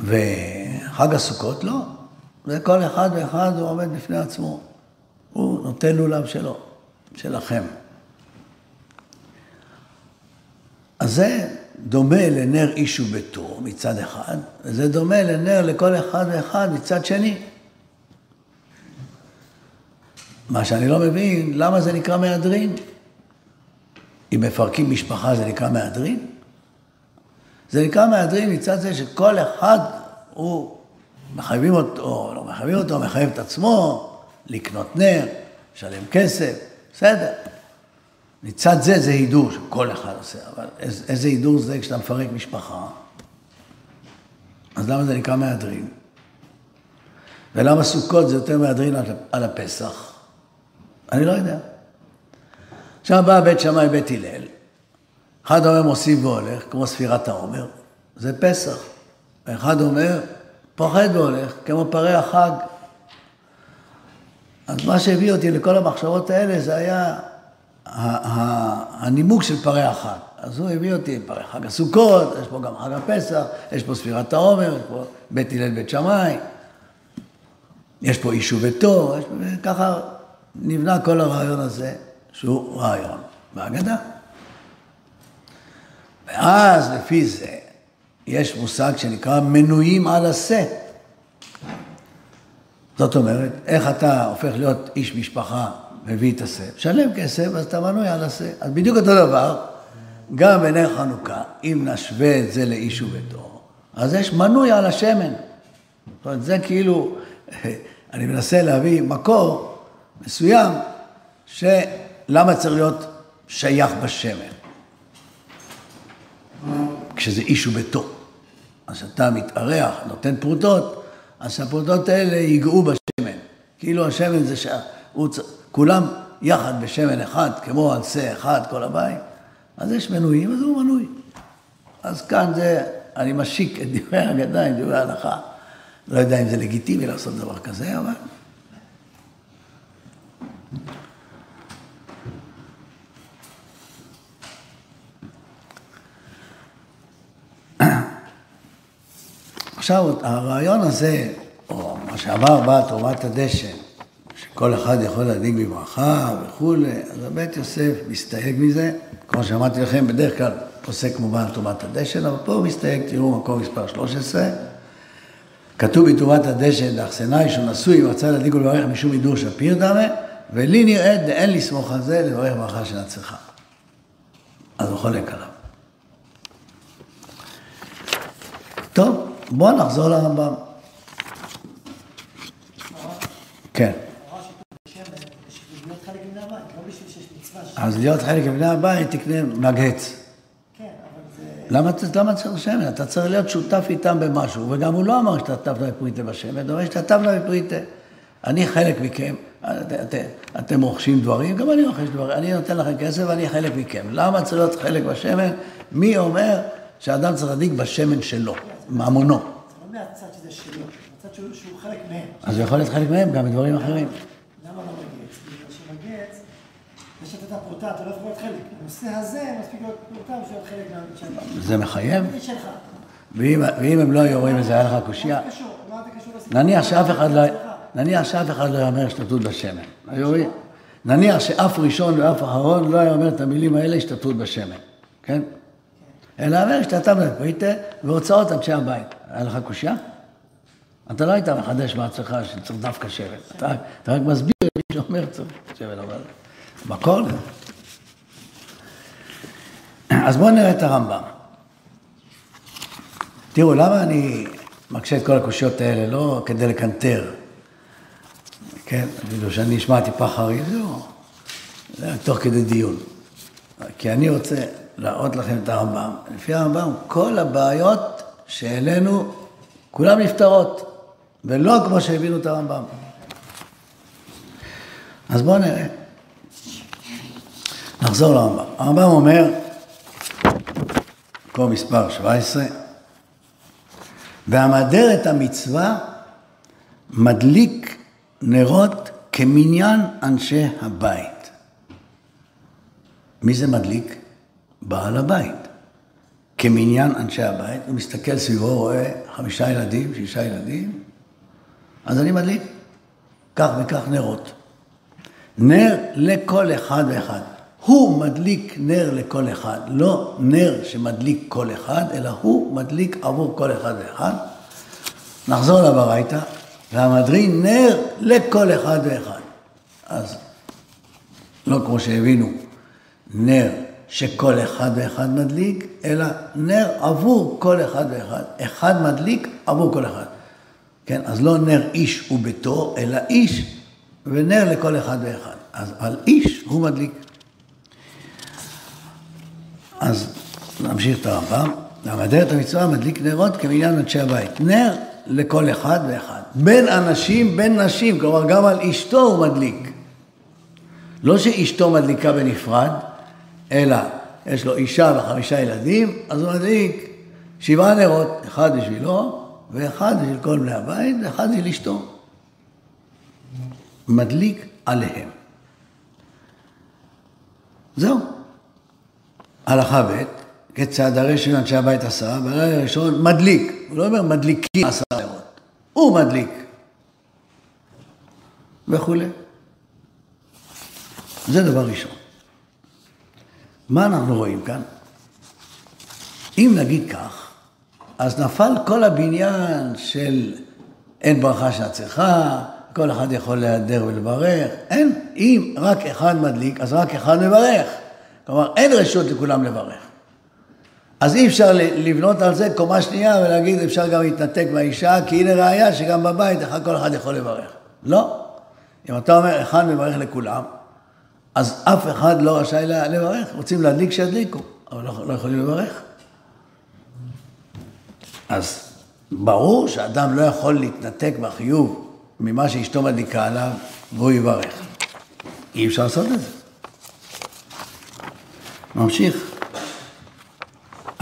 וחג הסוכות לא, זה כל אחד ואחד הוא עומד בפני עצמו. הוא נותן לולב שלו, שלכם. אז זה דומה לנר איש וביתו מצד אחד, וזה דומה לנר לכל אחד ואחד מצד שני. מה שאני לא מבין, למה זה נקרא מהדרין? אם מפרקים משפחה זה נקרא מהדרין? זה נקרא מהדרין מצד זה שכל אחד הוא, מחייבים אותו, לא מחייבים אותו, מחייב את עצמו, לקנות נר, לשלם כסף, בסדר. מצד זה זה הידור שכל אחד עושה, אבל איזה הידור זה כשאתה מפרק משפחה? אז למה זה נקרא מהדרין? ולמה סוכות זה יותר מהדרין על הפסח? אני לא יודע. עכשיו בא בית שמאי בית הלל, אחד אומר מוסיף והולך, כמו ספירת העומר, זה פסח. ואחד אומר, פוחד והולך, כמו פרי החג. אז מה שהביא אותי לכל המחשבות האלה, זה היה הנימוק של פרי החג. אז הוא הביא אותי פרי חג הסוכות, יש פה גם חג הפסח, יש פה ספירת העומר, יש פה בית הלל בית שמאי, יש פה איש וביתו, וככה נבנה כל הרעיון הזה, שהוא רעיון בהגדה. ואז לפי זה יש מושג שנקרא מנויים על עשה. זאת אומרת, איך אתה הופך להיות איש משפחה, מביא את עשה, שלם כסף, אז אתה מנוי על עשה. אז בדיוק אותו דבר, גם בנר חנוכה, אם נשווה את זה לאיש וביתו, אז יש מנוי על השמן. זאת אומרת, זה כאילו, (laughs) אני מנסה להביא מקור מסוים, שלמה צריך להיות שייך בשמן. כשזה איש וביתו. אז אתה מתארח, נותן פרוטות, אז שהפרוטות האלה ייגעו בשמן. כאילו השמן זה שכולם יחד בשמן אחד, כמו על שא אחד, כל הבית. אז יש מנויים, אז הוא מנוי. אז כאן זה, אני משיק את דברי האגדה עם דברי ההלכה. לא יודע אם זה לגיטימי לעשות דבר כזה, אבל... (coughs) עכשיו, הרעיון הזה, או מה שאמר בה תרומת הדשן, שכל אחד יכול להדליק בברכה וכולי, אז הבית יוסף מסתייג מזה. כמו שאמרתי לכם, בדרך כלל פוסק מובן תרומת הדשן, אבל פה הוא מסתייג, תראו מקום מספר 13. כתוב בתרומת הדשן, לאחסנאי שהוא נשוי ורצה להדליק ולברך משום הידור שפיר דמה, ולי נראית ואין לסמוך על זה לברך ברכה של הצלחה. אז הוא חולק עליו. טוב, בואו נחזור לרמב"ם. כן. אז להיות חלק מבני הבית, תקנה מגהץ. למה, למה צריך שמן? אתה צריך להיות שותף איתם במשהו, וגם הוא לא אמר שהשתתפת בפריטה בשמן, הוא אומר שהשתתפת בפריטה. אני חלק מכם, את, את, אתם רוכשים דברים, גם אני רוכש דברים, אני נותן לכם כסף ואני חלק מכם. למה צריך להיות חלק בשמן? מי אומר שאדם צריך להדליק בשמן שלו, ממונו? זה לא מהצד שזה שלו, מהצד שהוא חלק מהם. אז הוא יכול להיות חלק מהם גם בדברים אחרים. למה לא מגץ? בגלל שמגץ... יש את הפרוטה, אתה לא יכול להיות חלק. הנושא הזה מספיק להיות פרוטה בשביל להיות חלק מהשלך. זה מחייב? ואם הם לא היו רואים את זה, היה לך קושייה? נניח שאף אחד לא... נניח שאף אחד לא יאמר השתתפות בשמן. נניח שאף ראשון ואף אחרון לא היה אומר את המילים האלה השתתפות בשמן, כן? אלא אומר השתתפת בפריטה והוצאות אנשי הבית. היה לך קושייה? אתה לא היית מחדש בעצמך שצריך דווקא שמן. אתה רק מסביר למי שאומר צריך שמן, אבל... לזה. אז בואו נראה את הרמב"ם. תראו, למה אני מקשה את כל הקושיות האלה? לא כדי לקנטר, כן? אפילו שאני אשמע טיפה חריף, לא. זה תוך כדי דיון. כי אני רוצה להראות לכם את הרמב"ם. לפי הרמב"ם, כל הבעיות שהעלינו, כולן נפתרות, ולא כמו שהבינו את הרמב"ם. אז בואו נראה. נחזור לרמב"ם. הרמב"ם אומר, מקום מספר 17, והמדר את המצווה מדליק נרות כמניין אנשי הבית. מי זה מדליק? בעל הבית. כמניין אנשי הבית, הוא מסתכל סביבו, רואה חמישה ילדים, שישה ילדים, אז אני מדליק כך וכך נרות. נר לכל אחד ואחד. הוא מדליק נר לכל אחד, לא נר שמדליק כל אחד, אלא הוא מדליק עבור כל אחד ואחד. נחזור לברייתא, והמדרין נר לכל אחד ואחד. אז לא כמו שהבינו, נר שכל אחד ואחד מדליק, אלא נר עבור כל אחד ואחד. אחד מדליק עבור כל אחד. כן, אז לא נר איש וביתו, אלא איש ונר לכל אחד ואחד. אז על איש הוא מדליק. אז נמשיך את הרמב"ם. למדר את המצווה מדליק נרות כמניין אנשי הבית. נר לכל אחד ואחד. בין אנשים, בין נשים, כלומר גם על אשתו הוא מדליק. לא שאשתו מדליקה בנפרד, אלא יש לו אישה וחמישה ילדים, אז הוא מדליק שבעה נרות, אחד בשבילו, ואחד בשביל כל בני הבית, ואחד בשביל אשתו. מדליק עליהם. זהו. הלכה ב', כיצד הרי של אנשי הבית עשרה, בלילה הראשון מדליק. הוא לא אומר מדליקים עשרה נרות, הוא מדליק. וכולי. זה דבר ראשון. מה אנחנו רואים כאן? אם נגיד כך, אז נפל כל הבניין של אין ברכה שאת צריכה, כל אחד יכול להיעדר ולברך. אין, אם רק אחד מדליק, אז רק אחד מברך. כלומר, אין רשות לכולם לברך. אז אי אפשר לבנות על זה קומה שנייה ולהגיד אפשר גם להתנתק מהאישה, כי הנה ראיה שגם בבית כל אחד יכול לברך. לא. אם אתה אומר אחד מברך לכולם, אז אף אחד לא רשאי לברך. רוצים להדליק, שידליקו, אבל לא, לא יכולים לברך. אז ברור שאדם לא יכול להתנתק בחיוב ממה שאשתו מדליקה עליו, והוא יברך. אי אפשר לעשות את זה. ממשיך.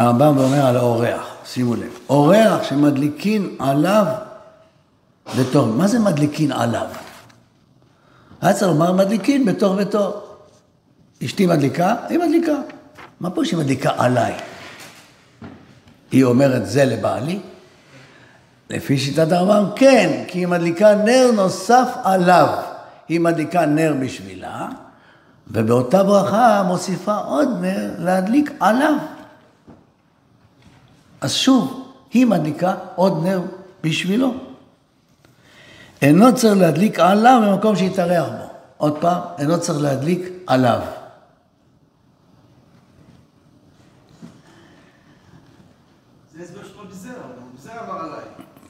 הרמב"ם אומר על האורח, שימו לב. אורח שמדליקין עליו בתור, מה זה מדליקין עליו? היה צריך לומר מדליקין בתור ותור. אשתי מדליקה, היא מדליקה. מה פה שהיא מדליקה עליי? היא אומרת זה לבעלי? לפי שיטת הרמב"ם, כן, כי היא מדליקה נר נוסף עליו. היא מדליקה נר בשבילה, ובאותה ברכה מוסיפה עוד נר להדליק עליו. אז שוב, היא מדליקה עוד נר בשבילו. אינו צריך להדליק עליו במקום שיתארח בו. עוד פעם, אינו צריך להדליק עליו.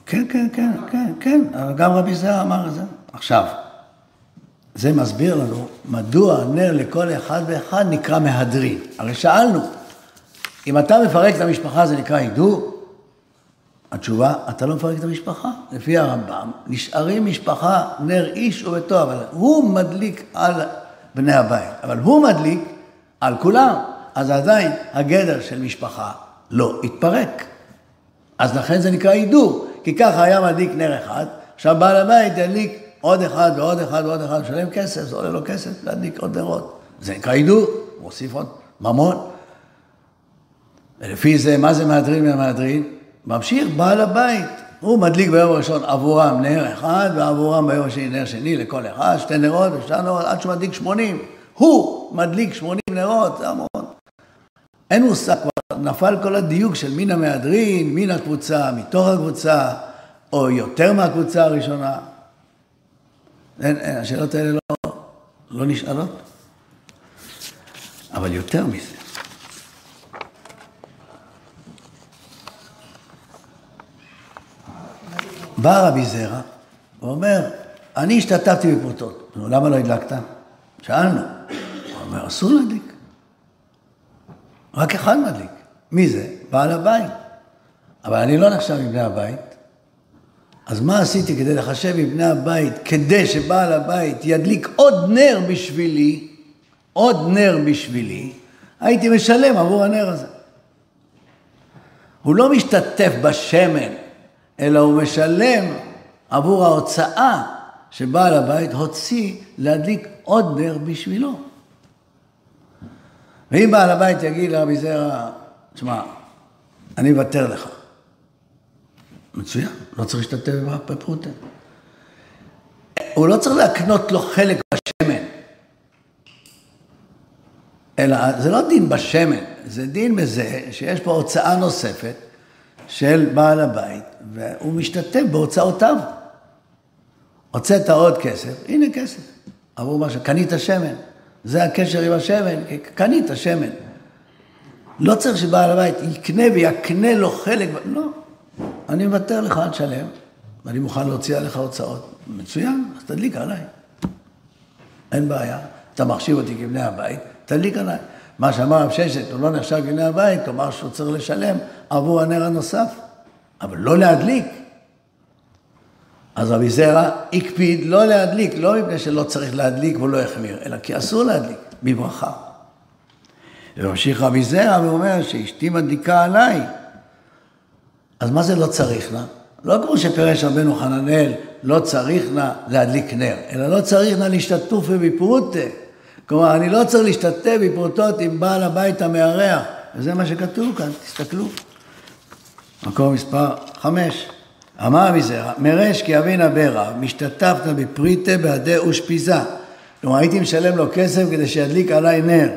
כן, כן, כן, כן, כן, גם רבי זרע אמר את זה. עכשיו, זה מסביר לנו מדוע נר לכל אחד ואחד נקרא מהדרין. הרי שאלנו, אם אתה מפרק את המשפחה זה נקרא הידור? התשובה, אתה לא מפרק את המשפחה. לפי הרמב"ם, נשארים משפחה נר איש וביתו, אבל הוא מדליק על בני הבית, אבל הוא מדליק על כולם. אז עדיין הגדר של משפחה לא התפרק. אז לכן זה נקרא הידור, כי ככה היה מדליק נר אחד, עכשיו בעל הבית ידליק עוד אחד ועוד אחד ועוד אחד, משלם כסף, זה עולה לו כסף להדליק עוד נרות. זה נקרא הידור, הוא מוסיף עוד ממון. ולפי זה, מה זה מהדרין מהמהדרין? ממשיך בעל הבית, הוא מדליק ביום הראשון עבורם נר אחד, ועבורם ביום השני נר שני לכל אחד, שתי נרות ושתי נרות, עד שהוא מדליק שמונים. הוא מדליק שמונים נרות, זה המון. אין מושג, כבר נפל כל הדיוק של מין המהדרין, מין הקבוצה, מתוך הקבוצה, או יותר מהקבוצה הראשונה. אין, אין, השאלות האלה לא, לא נשאלות. אבל יותר מזה, בא רבי זרע ואומר, אני השתתפתי בפרוטות. נו, למה לא הדלקת? שאלנו. הוא אומר, אסור להדליק. רק אחד מדליק. מי זה? בעל הבית. אבל אני לא נחשב מבני הבית. אז מה עשיתי כדי לחשב מבני הבית, כדי שבעל הבית ידליק עוד נר בשבילי, עוד נר בשבילי, הייתי משלם עבור הנר הזה. הוא לא משתתף בשמן, אלא הוא משלם עבור ההוצאה שבעל הבית הוציא להדליק עוד נר בשבילו. ואם בעל הבית יגיד לרבי זרע, תשמע, אני אוותר לך. מצוין, לא צריך להשתתף בפרוטה. הוא לא צריך להקנות לו חלק בשמן. אלא זה לא דין בשמן, זה דין בזה שיש פה הוצאה נוספת של בעל הבית, והוא משתתף בהוצאותיו. הוצאת עוד כסף, הנה כסף, עבור מה שקנית שמן. זה הקשר עם השמן, קנית שמן. לא צריך שבעל הבית יקנה ויקנה לו חלק, לא. אני מוותר לך, אל תשלם, ואני מוכן להוציא עליך הוצאות. מצוין, אז תדליק עליי. אין בעיה, אתה מחשיב אותי כבני הבית, תדליק עליי. מה שאמר רב ששת, הוא לא נחשב כבני הבית, כלומר שהוא צריך לשלם עבור הנר הנוסף, אבל לא להדליק. אז רבי זרע הקפיד לא להדליק, לא מפני שלא צריך להדליק והוא לא החמיר, אלא כי אסור להדליק, בברכה. וממשיך רבי זרע ואומר שאשתי מדליקה עליי. אז מה זה לא צריך לה? לא כמו שפירש רבנו חננאל, לא צריך לה להדליק נר, אלא לא צריך לה להשתתף בפרוטה. כלומר, אני לא צריך להשתתף בפרוטות עם בעל הבית המארח, וזה מה שכתוב כאן, תסתכלו. מקור מספר חמש. אמר מזרע, מרש כי אבינה ברע, משתתפת בפריטה בעדי אושפיזה. כלומר, הייתי משלם לו כסף כדי שידליק עליי נר.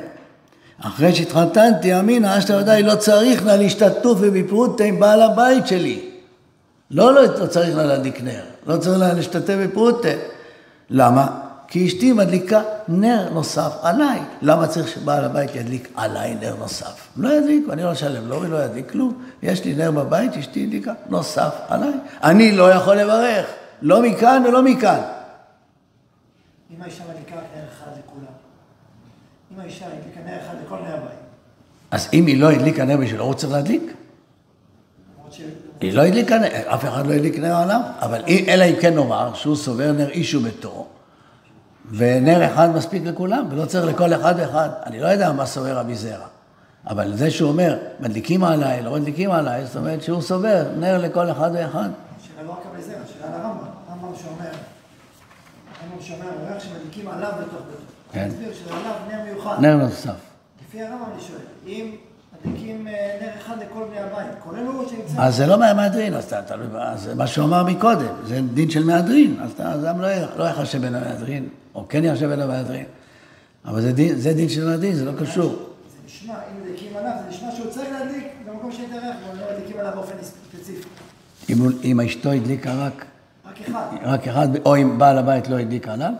אחרי שהתחתנתי, אמינא, אשתא ודאי לא צריך לה להשתתף בפרוטה עם בעל הבית שלי. לא, לא, לא צריך לה להדליק נר, לא צריך לה להשתתף בפרוטה. למה? כי אשתי מדליקה נר נוסף עליי. למה צריך שבעל הבית ידליק עליי נר נוסף? לא ידליק, אני לא אשלם לו, לא, ידליק כלום. יש לי נר בבית, אשתי הדליקה נוסף עליי. אני לא יכול לברך, לא מכאן ולא מכאן. אם האישה מדליקה נר אחד לכולם, אם האישה הדליקה נר אחד לכל נר הבית. אז אם היא לא הדליקה נר בשבילו, הוא צריך להדליק? היא לא הדליקה נר, אף אחד לא הדליק נר עליו, אבל אלא אם כן נאמר שהוא סובר נר איש וביתו. ונר אחד מספיק לכולם, ולא צריך לכל אחד ואחד. אני לא יודע מה סובר רבי זרע, אבל זה שהוא אומר, מדליקים עליי, לא מדליקים עליי, זאת אומרת שהוא סובר נר לכל אחד ואחד. השאלה לא רק רבי זרע, השאלה על הרמב"ם. הרמב"ם שאומר, הרמב"ם שאומר, ריח שמדליקים עליו בתוך ביתו. כן. אני מסביר שזה עליו נר מיוחד. נר נוסף. לפי הרמב"ם אני שואל, אם מדליקים אה, נר אחד לכל בני הבית, כולל הוא שנמצא... אז זה לא מהמהדרין, אז אתה תלוי, זה מה שהוא אמר מקודם, זה דין של מהדרין, אז אתה גם לא יחשב בין המהדרין. או כן יחשב אלא מהדרין. אבל זה דין, זה דין של מהדרין, זה לא קשור. זה נשמע, אם מדליקים עליו, זה נשמע שהוא צריך להדליק במקום שיתארח, אבל לא מדליקים עליו באופן ספציפי. אם, אם אשתו הדליקה רק... רק אחד. רק אחד, או אם בעל הבית לא הדליק עליו?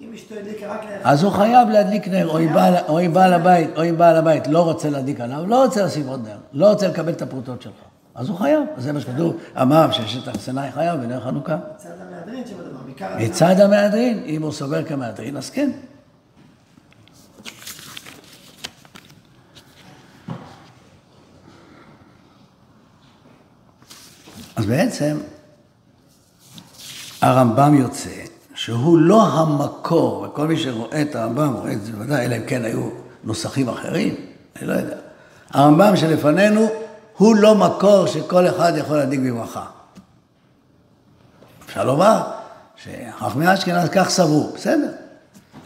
אם אשתו הדליקה רק לאחד. אז הוא חייב להדליק נר, או אם, בעל, הבית, או אם בעל הבית לא רוצה להדליק עליו, לא רוצה לשים עוד נר, לא רוצה לקבל את הפרוטות שלך. אז הוא חייב, זה מה שכתוב, אמר ששת הרסנאי חייב בנר חנוכה. מצד המהדרין שבדבר, בעיקר... מצד המהדרין, אם הוא סובר כמהדרין, אז כן. אז בעצם הרמב"ם יוצא שהוא לא המקור, וכל מי שרואה את הרמב"ם רואה את זה ודאי, אלא אם כן היו נוסחים אחרים, אני לא יודע. הרמב"ם שלפנינו הוא לא מקור שכל אחד יכול להדליק בברכה. אפשר לומר שחכמי אשכנז כך סברו, בסדר.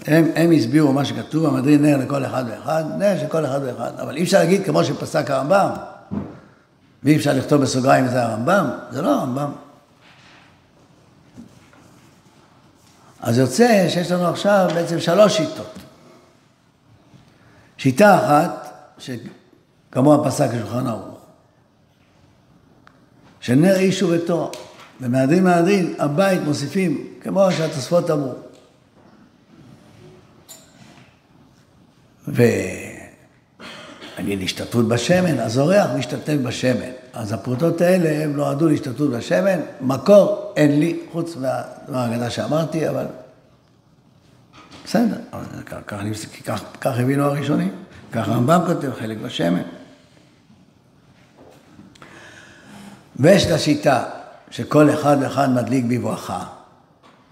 הם, הם הסבירו מה שכתוב, המדרין נר לכל אחד ואחד, נר של כל אחד ואחד. אבל אי אפשר להגיד כמו שפסק הרמב"ם, ואי אפשר לכתוב בסוגריים זה הרמב"ם, זה לא הרמב"ם. אז יוצא שיש לנו עכשיו בעצם שלוש שיטות. שיטה אחת, שכמוה פסק השולחן ערוך, שנר איש וביתו, ומהדין מהדין, הבית מוסיפים, כמו שהתוספות אמרו. ונגיד השתתפות בשמן, אז אורח משתתף בשמן. אז הפרוטות האלה הם נועדו להשתתפות בשמן. מקור אין לי, חוץ מהאגדה שאמרתי, אבל בסדר, כך הבינו הראשונים, כך הרמב"ם כותב, חלק בשמן. ויש את השיטה שכל אחד ואחד מדליק בברכה,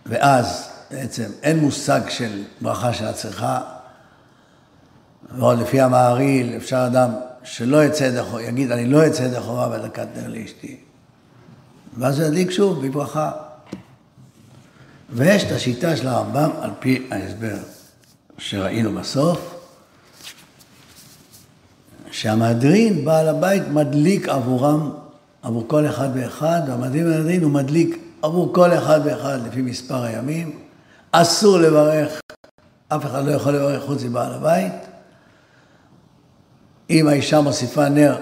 ואז בעצם אין מושג של ברכה של הצריכה, ועוד לפי המעריל אפשר אדם שלא יצא ידי חובה, יגיד אני לא יצא ידי חובה בדקת נר לאשתי. ואז הוא ידליק שוב בברכה. ויש את השיטה של הרמב"ם על פי ההסבר שראינו בסוף, שהמהדרין, בעל הבית, מדליק עבורם עבור כל אחד ואחד, והמדהים והדין הוא מדליק עבור כל אחד ואחד לפי מספר הימים. אסור לברך, אף אחד לא יכול לברך חוץ מבעל הבית. אם האישה מוסיפה נר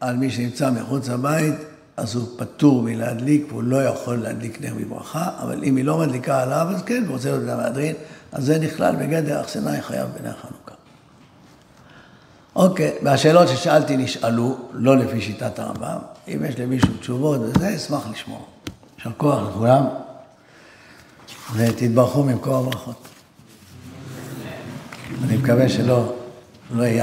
על מי שנמצא מחוץ לבית, אז הוא פטור מלהדליק, והוא לא יכול להדליק נר בברכה, אבל אם היא לא מדליקה עליו, אז כן, הוא רוצה להיות המהדרין, אז זה נכלל בגדר אכסנאי חייב בנר חנוכה. אוקיי, והשאלות ששאלתי נשאלו, לא לפי שיטת הרמב"ם. אם יש למישהו תשובות וזה, אשמח לשמוע. יישר כוח לכולם, ותתברכו ממקור הברכות. מקווה שלא לא יהיה